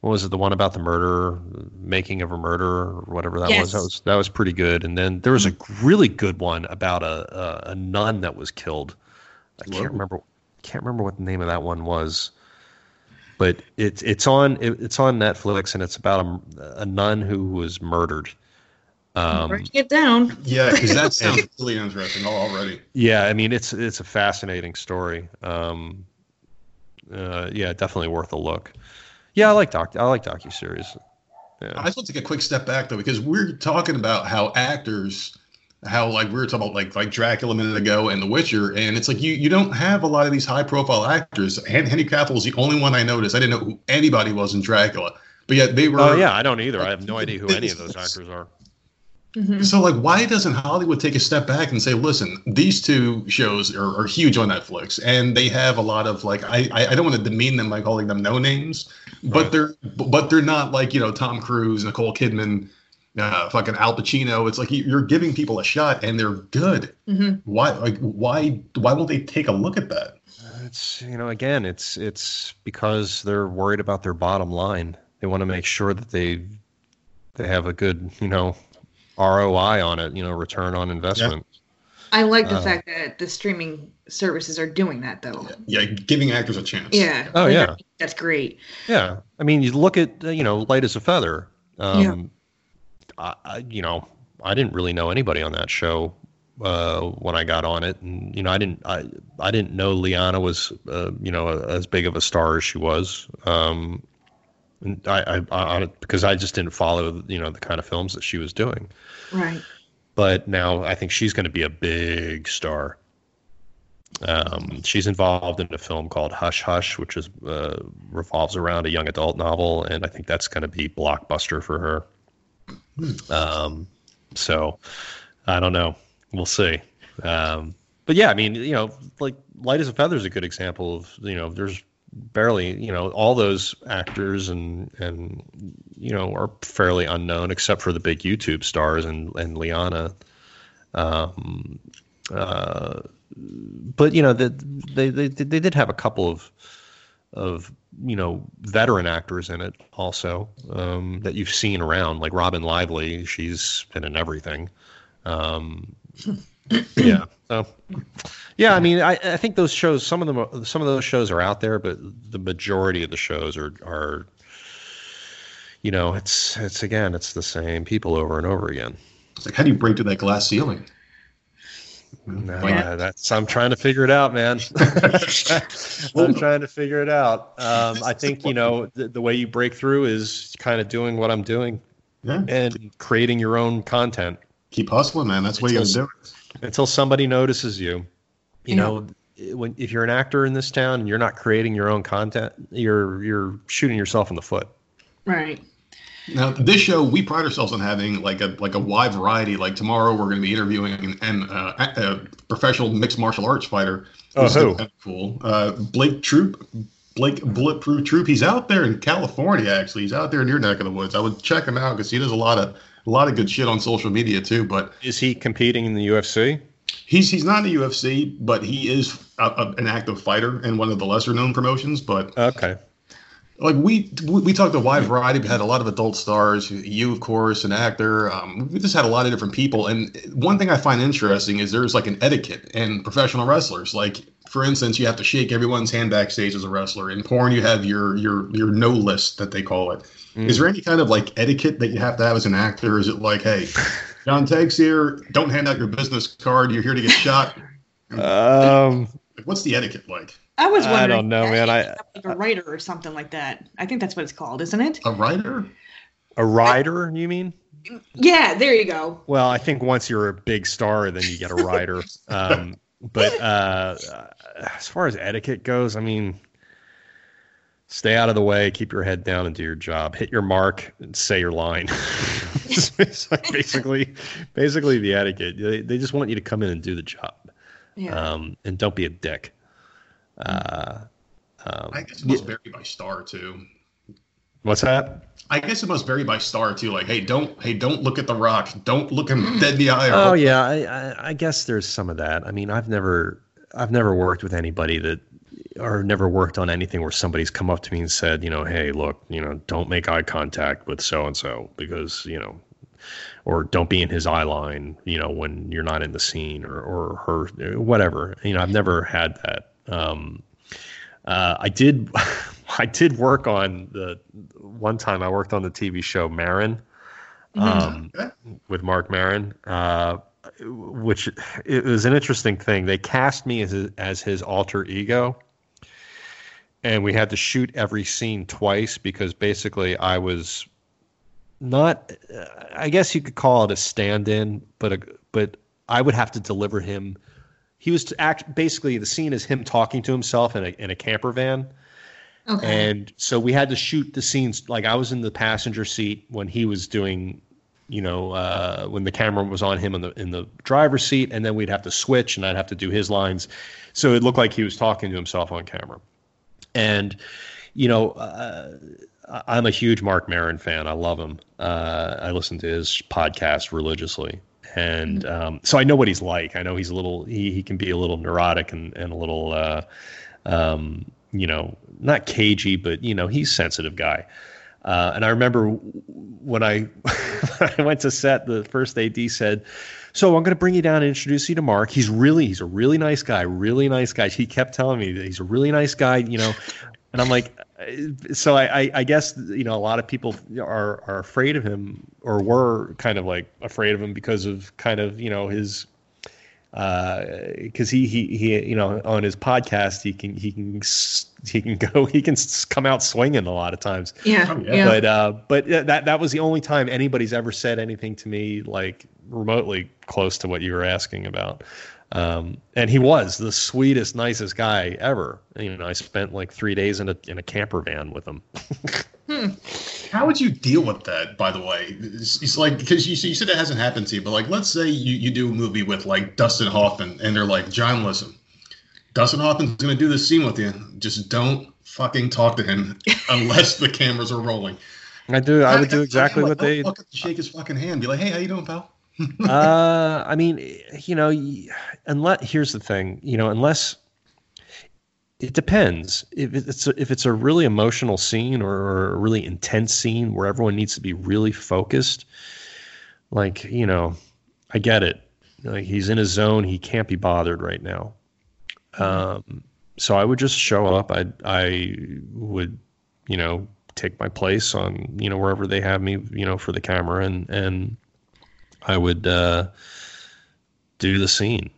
what was it the one about the murder making of a murder or whatever that yes. was that was that was pretty good and then there was a mm-hmm. really good one about a a, a nun that was killed i can't remember can't remember what the name of that one was but it's it's on it's on Netflix and it's about a, a nun who was murdered. Um, get down. Yeah, because that sounds really interesting already. Yeah, I mean it's it's a fascinating story. Um, uh, yeah, definitely worth a look. Yeah, I like doc. I like docu series. Yeah. I just want to take a quick step back though, because we're talking about how actors, how like we were talking about like like Dracula a minute ago and The Witcher, and it's like you you don't have a lot of these high profile actors. Henry Cavill is the only one I noticed. I didn't know who anybody was in Dracula, but yet they were. Oh yeah, I don't either. I have no idea who any of those actors are. Mm-hmm. So, like, why doesn't Hollywood take a step back and say, "Listen, these two shows are, are huge on Netflix, and they have a lot of like, I I don't want to demean them by calling them no names, but right. they're but they're not like you know Tom Cruise, Nicole Kidman, uh, fucking Al Pacino. It's like you're giving people a shot, and they're good. Mm-hmm. Why like why why won't they take a look at that? It's you know again, it's it's because they're worried about their bottom line. They want to make sure that they they have a good you know ROI on it, you know, return on investment. Yeah. I like the uh, fact that the streaming services are doing that though. Yeah, giving actors a chance. Yeah. Oh yeah. That's great. Yeah. I mean, you look at you know, light as a feather. Um, yeah. I, you know, I didn't really know anybody on that show uh, when I got on it, and you know, I didn't, I, I didn't know Liana was, uh, you know, as big of a star as she was. Um, I, I, I, because I just didn't follow, you know, the kind of films that she was doing. Right. But now I think she's going to be a big star. Um, she's involved in a film called Hush Hush, which is uh, revolves around a young adult novel, and I think that's going to be blockbuster for her. Um, so I don't know. We'll see. Um, but yeah, I mean, you know, like Light as a Feather is a good example of you know, there's barely you know all those actors and and you know are fairly unknown except for the big YouTube stars and and Liana. Um, uh, but you know the, they they they did have a couple of of you know veteran actors in it also um, that you've seen around like Robin Lively. She's been in everything. Um, yeah. So, yeah, I mean, I, I think those shows, some of them, some of those shows are out there, but the majority of the shows are, are, you know, it's, it's again, it's the same people over and over again. It's like, how do you break through that glass ceiling? No, yeah. that's I'm trying to figure it out, man. I'm trying to figure it out. Um, I think you know the, the, way you break through is kind of doing what I'm doing, yeah. and creating your own content. Keep hustling, man. That's what you got to do until somebody notices you. You yeah. know, when if you're an actor in this town and you're not creating your own content, you're you're shooting yourself in the foot. Right. Now, this show we pride ourselves on having like a like a wide variety. Like tomorrow, we're going to be interviewing an, uh, a professional mixed martial arts fighter. Oh, who? Kind of cool. Uh, Blake Troop, Blake Bulletproof Troop. He's out there in California. Actually, he's out there in your neck of the woods. I would check him out because he does a lot of a lot of good shit on social media too. But is he competing in the UFC? He's he's not in the UFC, but he is a, a, an active fighter in one of the lesser known promotions. But okay, like we we talked a wide variety. We had a lot of adult stars. You, of course, an actor. Um, we just had a lot of different people. And one thing I find interesting is there's like an etiquette in professional wrestlers. Like for instance, you have to shake everyone's hand backstage as a wrestler. In porn, you have your your your no list that they call it. Mm. Is there any kind of like etiquette that you have to have as an actor? Is it like, hey, John Tague's here, don't hand out your business card. You're here to get shot. Um, what's the etiquette like? I was wondering. I don't know, man. I like a writer or something like that. I think that's what it's called, isn't it? A writer. A rider, you mean? Yeah, there you go. Well, I think once you're a big star, then you get a writer. um, but uh, as far as etiquette goes, I mean, stay out of the way, keep your head down, and do your job. Hit your mark and say your line. it's like basically, basically the etiquette. They, they just want you to come in and do the job, yeah. um, and don't be a dick. Uh, um, I guess it must vary by star too. What's that? I guess it must vary by star too. Like, hey, don't, hey, don't look at the Rock. Don't look him dead in the eye. Oh yeah, I, I, I guess there's some of that. I mean, I've never, I've never worked with anybody that or never worked on anything where somebody's come up to me and said, you know, hey, look, you know, don't make eye contact with so and so because, you know, or don't be in his eye line, you know, when you're not in the scene or, or her, whatever. You know, I've never had that. Um, uh, I did, I did work on the one time I worked on the TV show Maron. mm-hmm. um, okay. with Mark Maron, uh, which it was an interesting thing. They cast me as his, as his alter ego, and we had to shoot every scene twice because basically I was not. I guess you could call it a stand-in, but a, but I would have to deliver him. He was to act basically the scene is him talking to himself in a in a camper van Okay. And so we had to shoot the scenes like I was in the passenger seat when he was doing, you know, uh, when the camera was on him in the in the driver's seat, and then we'd have to switch, and I'd have to do his lines, so it looked like he was talking to himself on camera. And, you know, uh, I'm a huge Mark Maron fan. I love him. Uh, I listen to his podcast religiously. And mm-hmm. um, so I know what he's like. I know he's a little, he, he can be a little neurotic and, and a little, uh, um, you know, not cagey, but you know, he's sensitive guy. Uh, and I remember when I when I went to set, the first AD said, "So I'm going to bring you down and introduce you to Mark. He's really he's a really nice guy, really nice guy." He kept telling me that he's a really nice guy, you know. And I'm like, so I, I, I guess you know a lot of people are are afraid of him or were kind of like afraid of him because of kind of you know his because uh, he, he he you know on his podcast he can he can he can go he can come out swinging a lot of times. Yeah, oh, yeah. but uh but that that was the only time anybody's ever said anything to me like remotely close to what you were asking about um and he was the sweetest nicest guy ever you know i spent like three days in a in a camper van with him Hmm. How would you deal with that, by the way? It's, it's like, because you, you said it hasn't happened to you, but like, let's say you, you do a movie with like Dustin Hoffman and they're like, John, listen, Dustin Hoffman's going to do this scene with you. Just don't fucking talk to him unless the cameras are rolling. I do. I would do exactly what they. Shake his fucking hand. Be like, hey, how you doing, pal? uh, I mean, you know, unless here's the thing, you know, unless it depends. If it's a, if it's a really emotional scene or a really intense scene where everyone needs to be really focused, like you know, I get it. Like he's in his zone. He can't be bothered right now. Um, so I would just show up. I I would, you know, take my place on you know wherever they have me, you know, for the camera, and and I would uh, do the scene.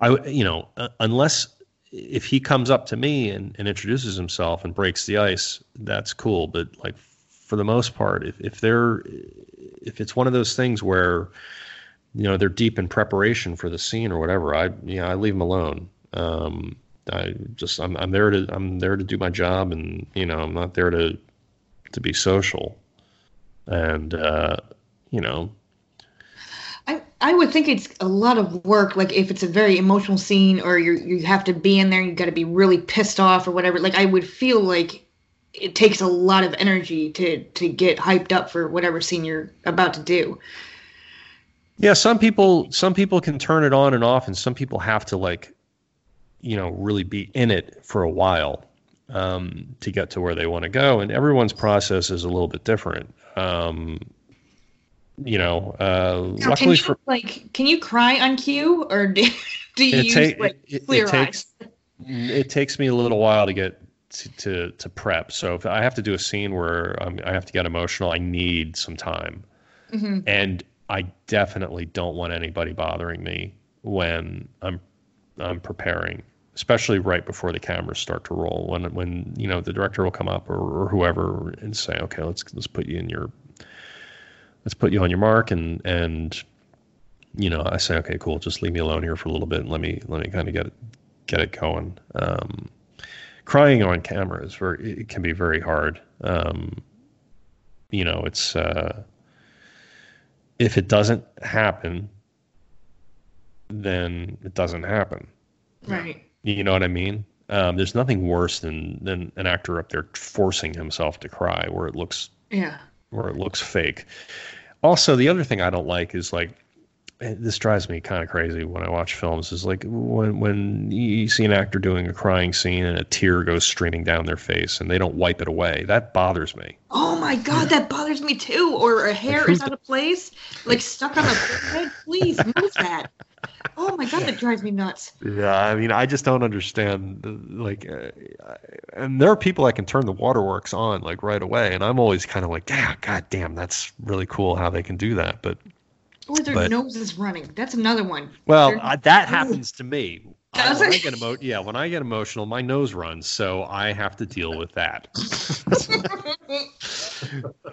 I you know uh, unless if he comes up to me and, and introduces himself and breaks the ice, that's cool. But like for the most part, if, if they're if it's one of those things where you know they're deep in preparation for the scene or whatever, I you know I leave them alone. Um, I just I'm I'm there to I'm there to do my job, and you know I'm not there to to be social. And uh, you know I I would think it's a lot of work. Like if it's a very emotional scene, or you you have to be in there, you got to be really pissed off or whatever. Like I would feel like it takes a lot of energy to to get hyped up for whatever scene you're about to do. Yeah, some people some people can turn it on and off, and some people have to like, you know, really be in it for a while um, to get to where they want to go. And everyone's process is a little bit different. Um, you know, uh, now, luckily you, for like, can you cry on cue or do, do you use ta- like it, clear it, takes, eyes? It takes me a little while to get to, to, to prep. So if I have to do a scene where um, I have to get emotional, I need some time, mm-hmm. and I definitely don't want anybody bothering me when I'm I'm preparing, especially right before the cameras start to roll. When when you know the director will come up or, or whoever and say, okay, let's let's put you in your let's put you on your mark and and you know I say okay cool just leave me alone here for a little bit and let me let me kind of get it get it going. Um, crying on camera is very it can be very hard. Um, you know it's uh, if it doesn't happen, then it doesn't happen. Right. You know what I mean? Um, there's nothing worse than than an actor up there forcing himself to cry where it looks yeah where it looks fake. Also, the other thing I don't like is like this drives me kind of crazy when I watch films is like when when you see an actor doing a crying scene and a tear goes streaming down their face and they don't wipe it away. That bothers me. Oh my god, that bothers me too. Or a hair is out of place, like stuck on the forehead. Please move that. Oh my god, that drives me nuts. Yeah, I mean, I just don't understand. Like, uh, and there are people that can turn the waterworks on like right away, and I'm always kind of like, yeah, god damn, that's really cool how they can do that. But or their but, nose is running. That's another one. Well, uh, that happens to me. Does I, when I get emo- yeah, when I get emotional, my nose runs, so I have to deal with that.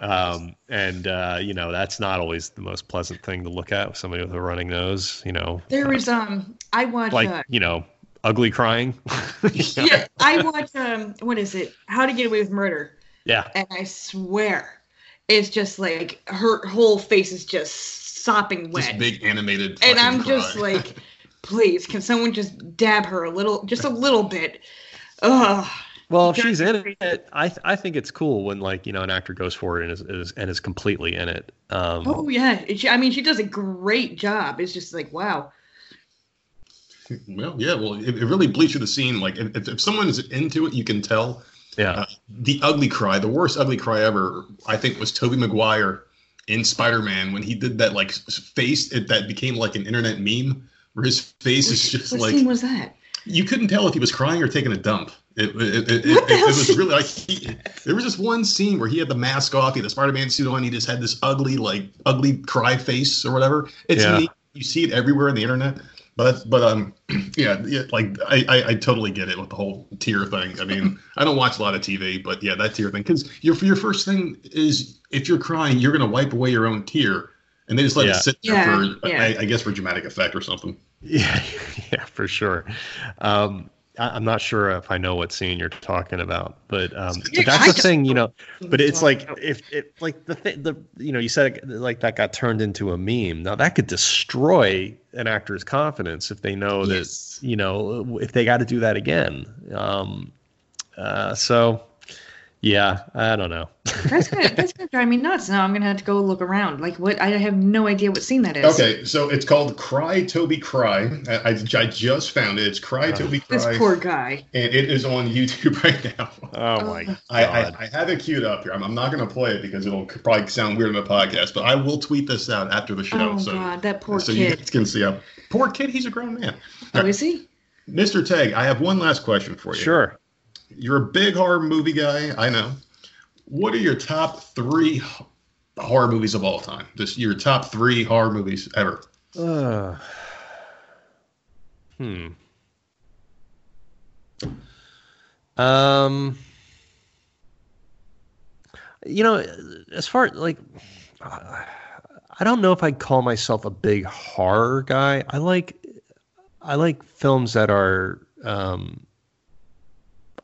um, and uh, you know, that's not always the most pleasant thing to look at. Somebody with a running nose, you know. there There is um, I watch like uh, you know, ugly crying. yeah, I watch um, what is it? How to Get Away with Murder. Yeah. And I swear, it's just like her whole face is just sopping wet. Just big animated. And I'm cry. just like please, can someone just dab her a little, just a little bit? Ugh. Well, if she's in it, I th- I think it's cool when like you know an actor goes for it and is, is and is completely in it. Um, oh yeah, I mean she does a great job. It's just like wow. Well, yeah, well, it, it really bleeds you the scene. Like if, if someone is into it, you can tell. Yeah. Uh, the ugly cry, the worst ugly cry ever, I think, was Tobey Maguire in Spider Man when he did that like face it, that became like an internet meme where his face is just what like. What scene was that? You couldn't tell if he was crying or taking a dump. It, it, it, it, it was really like he, there was this one scene where he had the mask off, he had the Spider-Man suit on, he just had this ugly, like ugly cry face or whatever. It's yeah. neat. You see it everywhere on the internet. But but um yeah, yeah like I, I, I totally get it with the whole tear thing. I mean I don't watch a lot of TV, but yeah that tear thing because your your first thing is if you're crying you're gonna wipe away your own tear and they just let yeah. it sit there yeah, for yeah. I, I, guess for dramatic effect or something. Yeah, yeah, for sure. Um, I, am not sure if I know what scene you're talking about, but, um, but that's the thing, you know. But it's like if it like the thing, the you know, you said it, like that got turned into a meme. Now that could destroy an actor's confidence if they know yes. that you know if they got to do that again. Um, uh, so yeah, I don't know. that's gonna that's gonna drive me nuts. Now I'm gonna have to go look around. Like what? I have no idea what scene that is. Okay, so it's called Cry Tobey Cry. I, I, I just found it. It's Cry Tobey. Cry. This poor guy. And it is on YouTube right now. Oh my god! I, I, I have it queued up here. I'm, I'm not gonna play it because it'll probably sound weird in the podcast, but I will tweet this out after the show. Oh so, god, that poor so kid. you guys can see him. Poor kid. He's a grown man. Oh, right. is he? Mr. Tague, I have one last question for you. Sure. You're a big horror movie guy. I know what are your top three horror movies of all time? Just your top three horror movies ever. Uh, hmm. Um. You know, as far like, I don't know if I'd call myself a big horror guy. I like, I like films that are um,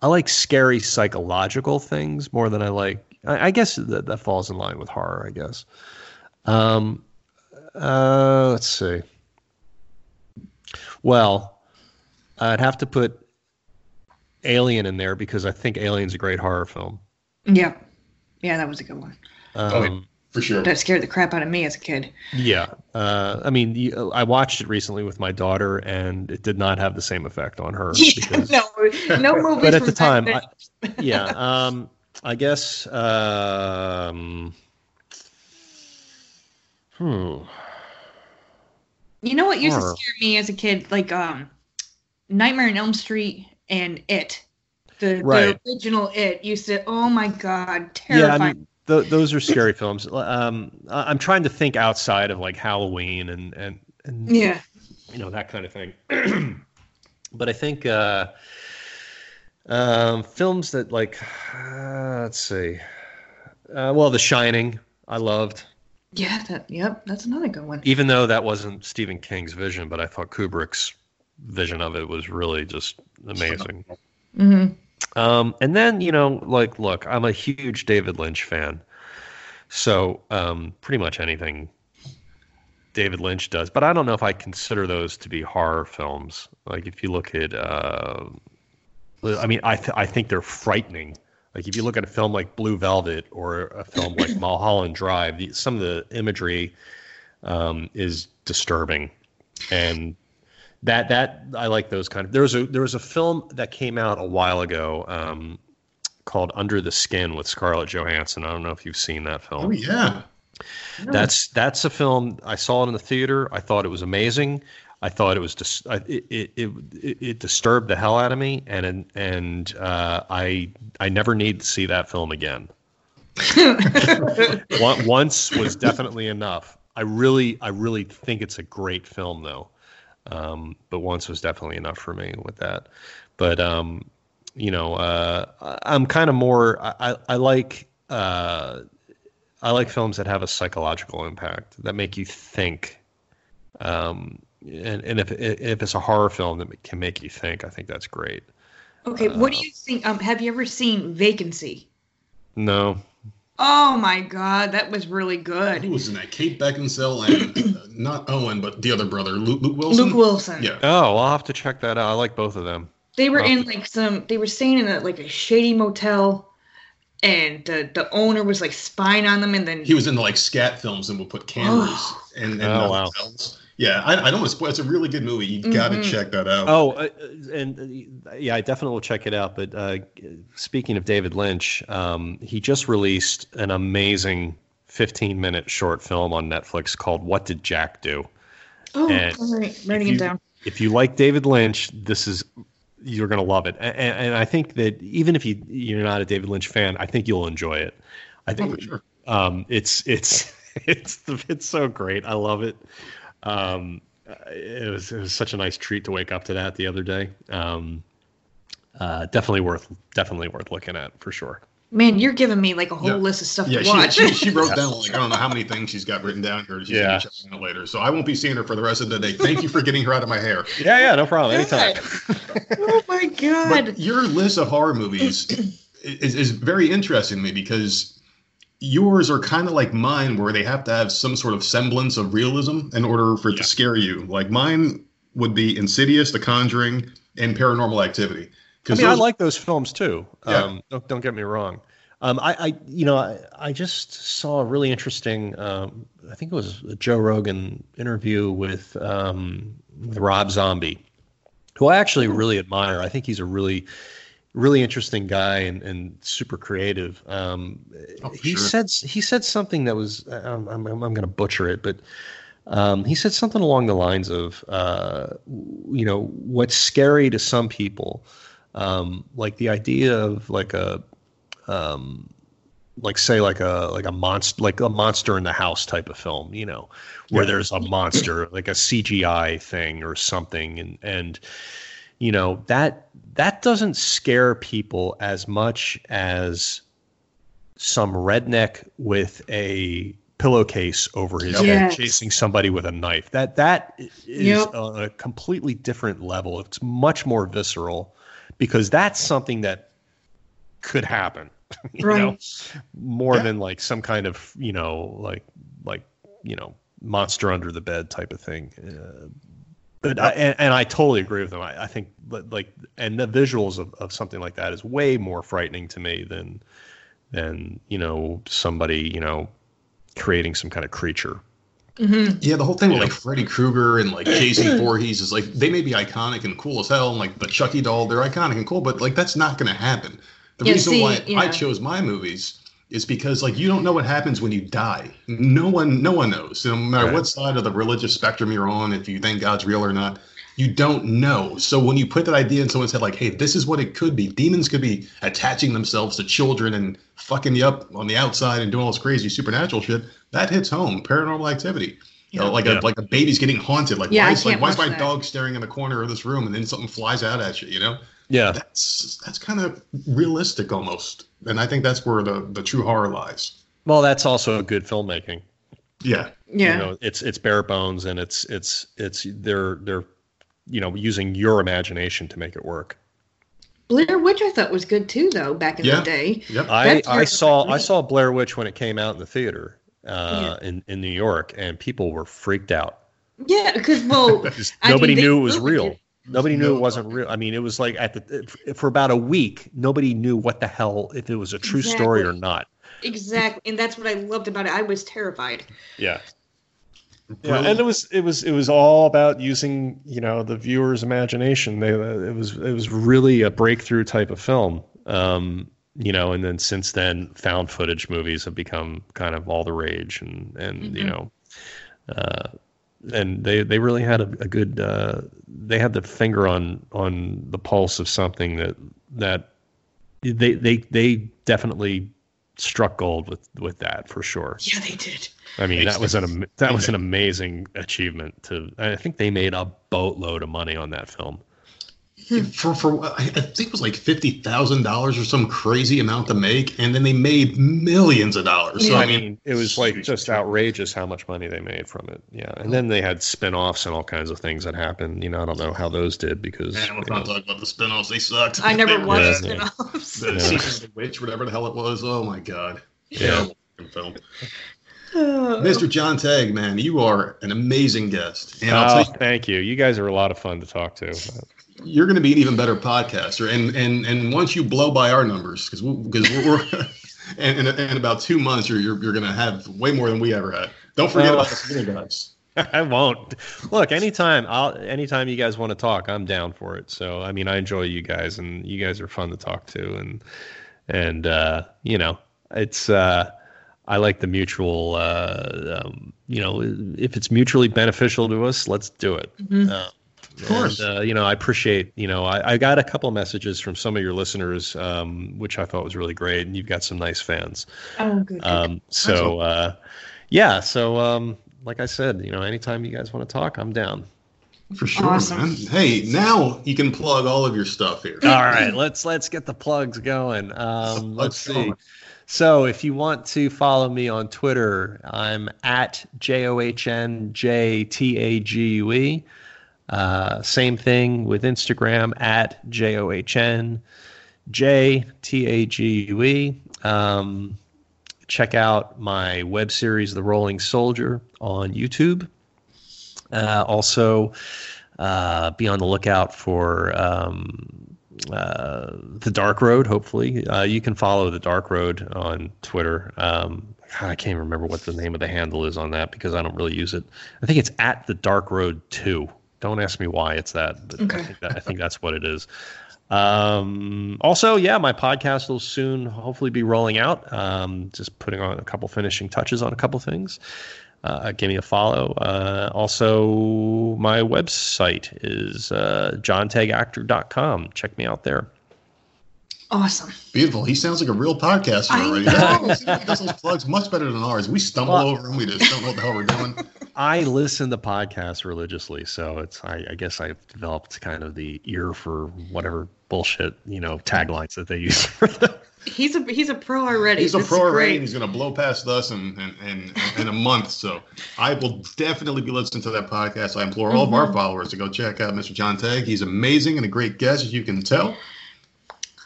I like scary psychological things more than I like. I, I guess that, that falls in line with horror. I guess. Um, uh, let's see. Well, I'd have to put Alien in there because I think Alien's a great horror film. Yeah, yeah, that was a good one. Um, oh, for sure. That scared the crap out of me as a kid. Yeah, uh, I mean, I watched it recently with my daughter, and it did not have the same effect on her. Because, no, no movies. but at the time, I, yeah, um, I guess. Um, hmm. You know what used Horror. to scare me as a kid, like um, Nightmare on Elm Street and It. The, right. the original It used to. Oh my god, terrifying. Yeah, I mean, th- those are scary films. Um, I'm trying to think outside of like Halloween and and, and yeah, you know that kind of thing. but I think uh, um, films that like uh, let's see, uh, well, The Shining, I loved. Yeah, that yep, that's another good one. Even though that wasn't Stephen King's vision, but I thought Kubrick's vision of it was really just amazing. Mm-hmm. Um, and then, you know, like, look, I'm a huge David Lynch fan. So um, pretty much anything David Lynch does, but I don't know if I consider those to be horror films. Like if you look at, uh, I mean, I th- I think they're frightening. Like if you look at a film like Blue Velvet or a film like Mulholland Drive, the, some of the imagery um, is disturbing, and that that I like those kind of. There was a there was a film that came out a while ago um, called Under the Skin with Scarlett Johansson. I don't know if you've seen that film. Oh yeah. That's that's a film I saw it in the theater. I thought it was amazing. I thought it was dis- it, it, it it disturbed the hell out of me, and and uh, I I never need to see that film again. Once was definitely enough. I really I really think it's a great film though, um, but once was definitely enough for me with that. But um, you know, uh, I'm kind of more I, I like uh, I like films that have a psychological impact that make you think. Um, and, and if if it's a horror film that can make you think, I think that's great. Okay, what do uh, you think? Um, have you ever seen Vacancy? No. Oh my god, that was really good. Who was in that? Kate Beckinsale and uh, not Owen, but the other brother, Luke, Luke, Wilson. Luke Wilson. Yeah. Oh, I'll have to check that out. I like both of them. They were in like some. They were staying in a, like a shady motel, and the the owner was like spying on them, and then he was in the, like scat films and would put cameras oh. and, and oh, wow. hotels. Yeah, I, I don't want to spoil. It's a really good movie. You mm-hmm. got to check that out. Oh, uh, and uh, yeah, I definitely will check it out. But uh, speaking of David Lynch, um, he just released an amazing 15 minute short film on Netflix called "What Did Jack Do." Oh, and all right, writing you, it down. If you like David Lynch, this is you're going to love it. And, and, I think that even if you you're not a David Lynch fan, I think you'll enjoy it. I think oh, sure. um, it's it's it's it's so great. I love it. Um, it was it was such a nice treat to wake up to that the other day. Um, uh, definitely worth definitely worth looking at for sure. Man, you're giving me like a whole yeah. list of stuff yeah, to watch. She, she, she wrote down like I don't know how many things she's got written down here. She's yeah. gonna out later, so I won't be seeing her for the rest of the day. Thank you for getting her out of my hair. Yeah, yeah, no problem. Anytime. oh my god! But your list of horror movies is, is very interesting to me because yours are kind of like mine where they have to have some sort of semblance of realism in order for it yeah. to scare you like mine would be insidious the conjuring and paranormal activity i mean those, i like those films too yeah. Um, don't, don't get me wrong um, I, I, you know, I, I just saw a really interesting. Um, I think it was a Joe Rogan interview with um, with Rob Zombie, who I actually really admire. I think he's a really really interesting guy and, and super creative. Um, oh, he sure. said he said something that was I'm, I'm, I'm going to butcher it, but um, he said something along the lines of uh, you know what's scary to some people, um, like the idea of like a um, like say like a like a monster like a monster in the house type of film, you know, where yeah. there's a monster like a CGI thing or something, and and you know that that doesn't scare people as much as some redneck with a pillowcase over his yes. head chasing somebody with a knife that that is yep. a, a completely different level it's much more visceral because that's something that could happen you right. know more yeah. than like some kind of you know like like you know monster under the bed type of thing uh, but I, and, and, I totally agree with them. I, I, think like and the visuals of, of something like that is way more frightening to me than than you know somebody you know creating some kind of creature. Mm-hmm. Yeah, the whole thing with like Freddy Krueger and like Jason Voorhees is like they may be iconic and cool as hell, and like the Chucky doll, they're iconic and cool, but like that's not going to happen. The yeah, reason see, why yeah. I chose my movies is because like you don't know what happens when you die. No one, no one knows. No matter right. what side of the religious spectrum you're on, if you think God's real or not, you don't know. So when you put that idea in someone's head, like, hey, this is what it could be. Demons could be attaching themselves to children and fucking you up on the outside and doing all this crazy supernatural shit. That hits home. Paranormal activity. Yeah. You know, like yeah. a like a baby's getting haunted. Like yeah, why is like why is my that. dog staring in the corner of this room and then something flies out at you? You know? Yeah. That's that's kind of realistic almost and I think that's where the the true horror lies. Well, that's also a good filmmaking. Yeah, yeah. You know, it's it's bare bones, and it's it's it's they're they're you know using your imagination to make it work. Blair Witch, I thought was good too, though back in yeah. the day. Yep. I I saw I saw Blair Witch when it came out in the theater uh, yeah. in in New York, and people were freaked out. Yeah, because well, nobody mean, knew it was real. Nobody knew it wasn't real. I mean, it was like at the for about a week, nobody knew what the hell if it was a true exactly. story or not. Exactly, and that's what I loved about it. I was terrified. Yeah. Yeah, and it was it was it was all about using you know the viewer's imagination. They it was it was really a breakthrough type of film. Um, you know, and then since then, found footage movies have become kind of all the rage, and and mm-hmm. you know, uh, and they they really had a, a good uh, they had the finger on on the pulse of something that that they they they definitely struck gold with with that for sure. Yeah, they did. I mean, that was an that was an amazing achievement. To I think they made a boatload of money on that film. Hmm. For for I think it was like fifty thousand dollars or some crazy amount to make, and then they made millions of dollars. So I mean, it was like just outrageous how much money they made from it. Yeah, and then they had spin-offs and all kinds of things that happened. You know, I don't know how those did because. Man, let's not talk about the spin-offs. They sucked. I never watched yeah, spin-offs. The yeah. season of the witch, whatever the hell it was. Oh my god. Yeah. Film. Mr. John Tague, man, you are an amazing guest. And oh, you, thank you. You guys are a lot of fun to talk to. You're going to be an even better podcaster, and and and once you blow by our numbers, because because we, we're, we're and in, in, about two months, you're you're, you're going to have way more than we ever had. Don't forget oh. about the guys. I won't. Look, anytime I'll anytime you guys want to talk, I'm down for it. So I mean, I enjoy you guys, and you guys are fun to talk to, and and uh, you know, it's. Uh, I like the mutual. Uh, um, you know, if it's mutually beneficial to us, let's do it. Mm-hmm. Uh, of course. And, uh, you know, I appreciate. You know, I, I, got a couple of messages from some of your listeners, um, which I thought was really great, and you've got some nice fans. Oh, good. Um, so, uh, yeah. So, um, like I said, you know, anytime you guys want to talk, I'm down. For sure, awesome. man. Hey, now you can plug all of your stuff here. All right, let's let's get the plugs going. Um, let's see. So if you want to follow me on Twitter, I'm at J O H N J T A G U E. Uh, same thing with Instagram at J O H N J T A G U E. Um, check out my web series, The Rolling Soldier, on YouTube. Uh, also, uh, be on the lookout for um, uh, the Dark Road. Hopefully, uh, you can follow the Dark Road on Twitter. Um, I can't remember what the name of the handle is on that because I don't really use it. I think it's at the Dark Road Two. Don't ask me why it's that, but okay. I, think that, I think that's what it is. Um, also, yeah, my podcast will soon hopefully be rolling out. Um, just putting on a couple finishing touches on a couple things uh, give me a follow. Uh, also, my website is uh, johntagueactor.com. Check me out there. Awesome. Beautiful. He sounds like a real podcaster already. he does those plugs much better than ours. We stumble well, over and we just don't know what the hell we're doing. I listen to podcasts religiously, so it's I, I guess I've developed kind of the ear for whatever bullshit you know taglines that they use for. He's a he's a pro already. He's a pro already. He's going to blow past us in, in, in, in, a month. So I will definitely be listening to that podcast. I implore all mm-hmm. of our mm-hmm. followers to go check out Mr. John Tague. He's amazing and a great guest, as you can tell.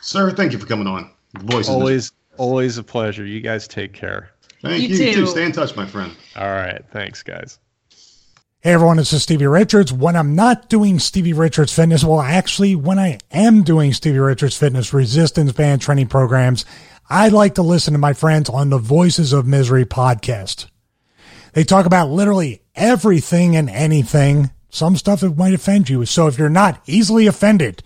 Sir, thank you for coming on. Voice always always a pleasure. You guys take care. Thank you, you too. too. Stay in touch, my friend. All right. Thanks, guys. Hey everyone, this is Stevie Richards. When I'm not doing Stevie Richards Fitness, well, actually, when I am doing Stevie Richards Fitness resistance band training programs, I like to listen to my friends on the Voices of Misery podcast. They talk about literally everything and anything, some stuff that might offend you. So if you're not easily offended,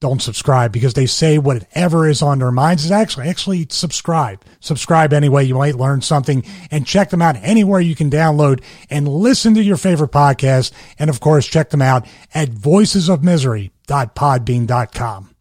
don't subscribe because they say whatever is on their minds is actually actually subscribe. Subscribe anyway you might learn something and check them out anywhere you can download and listen to your favorite podcast. And of course check them out at voicesofmisery.podbean.com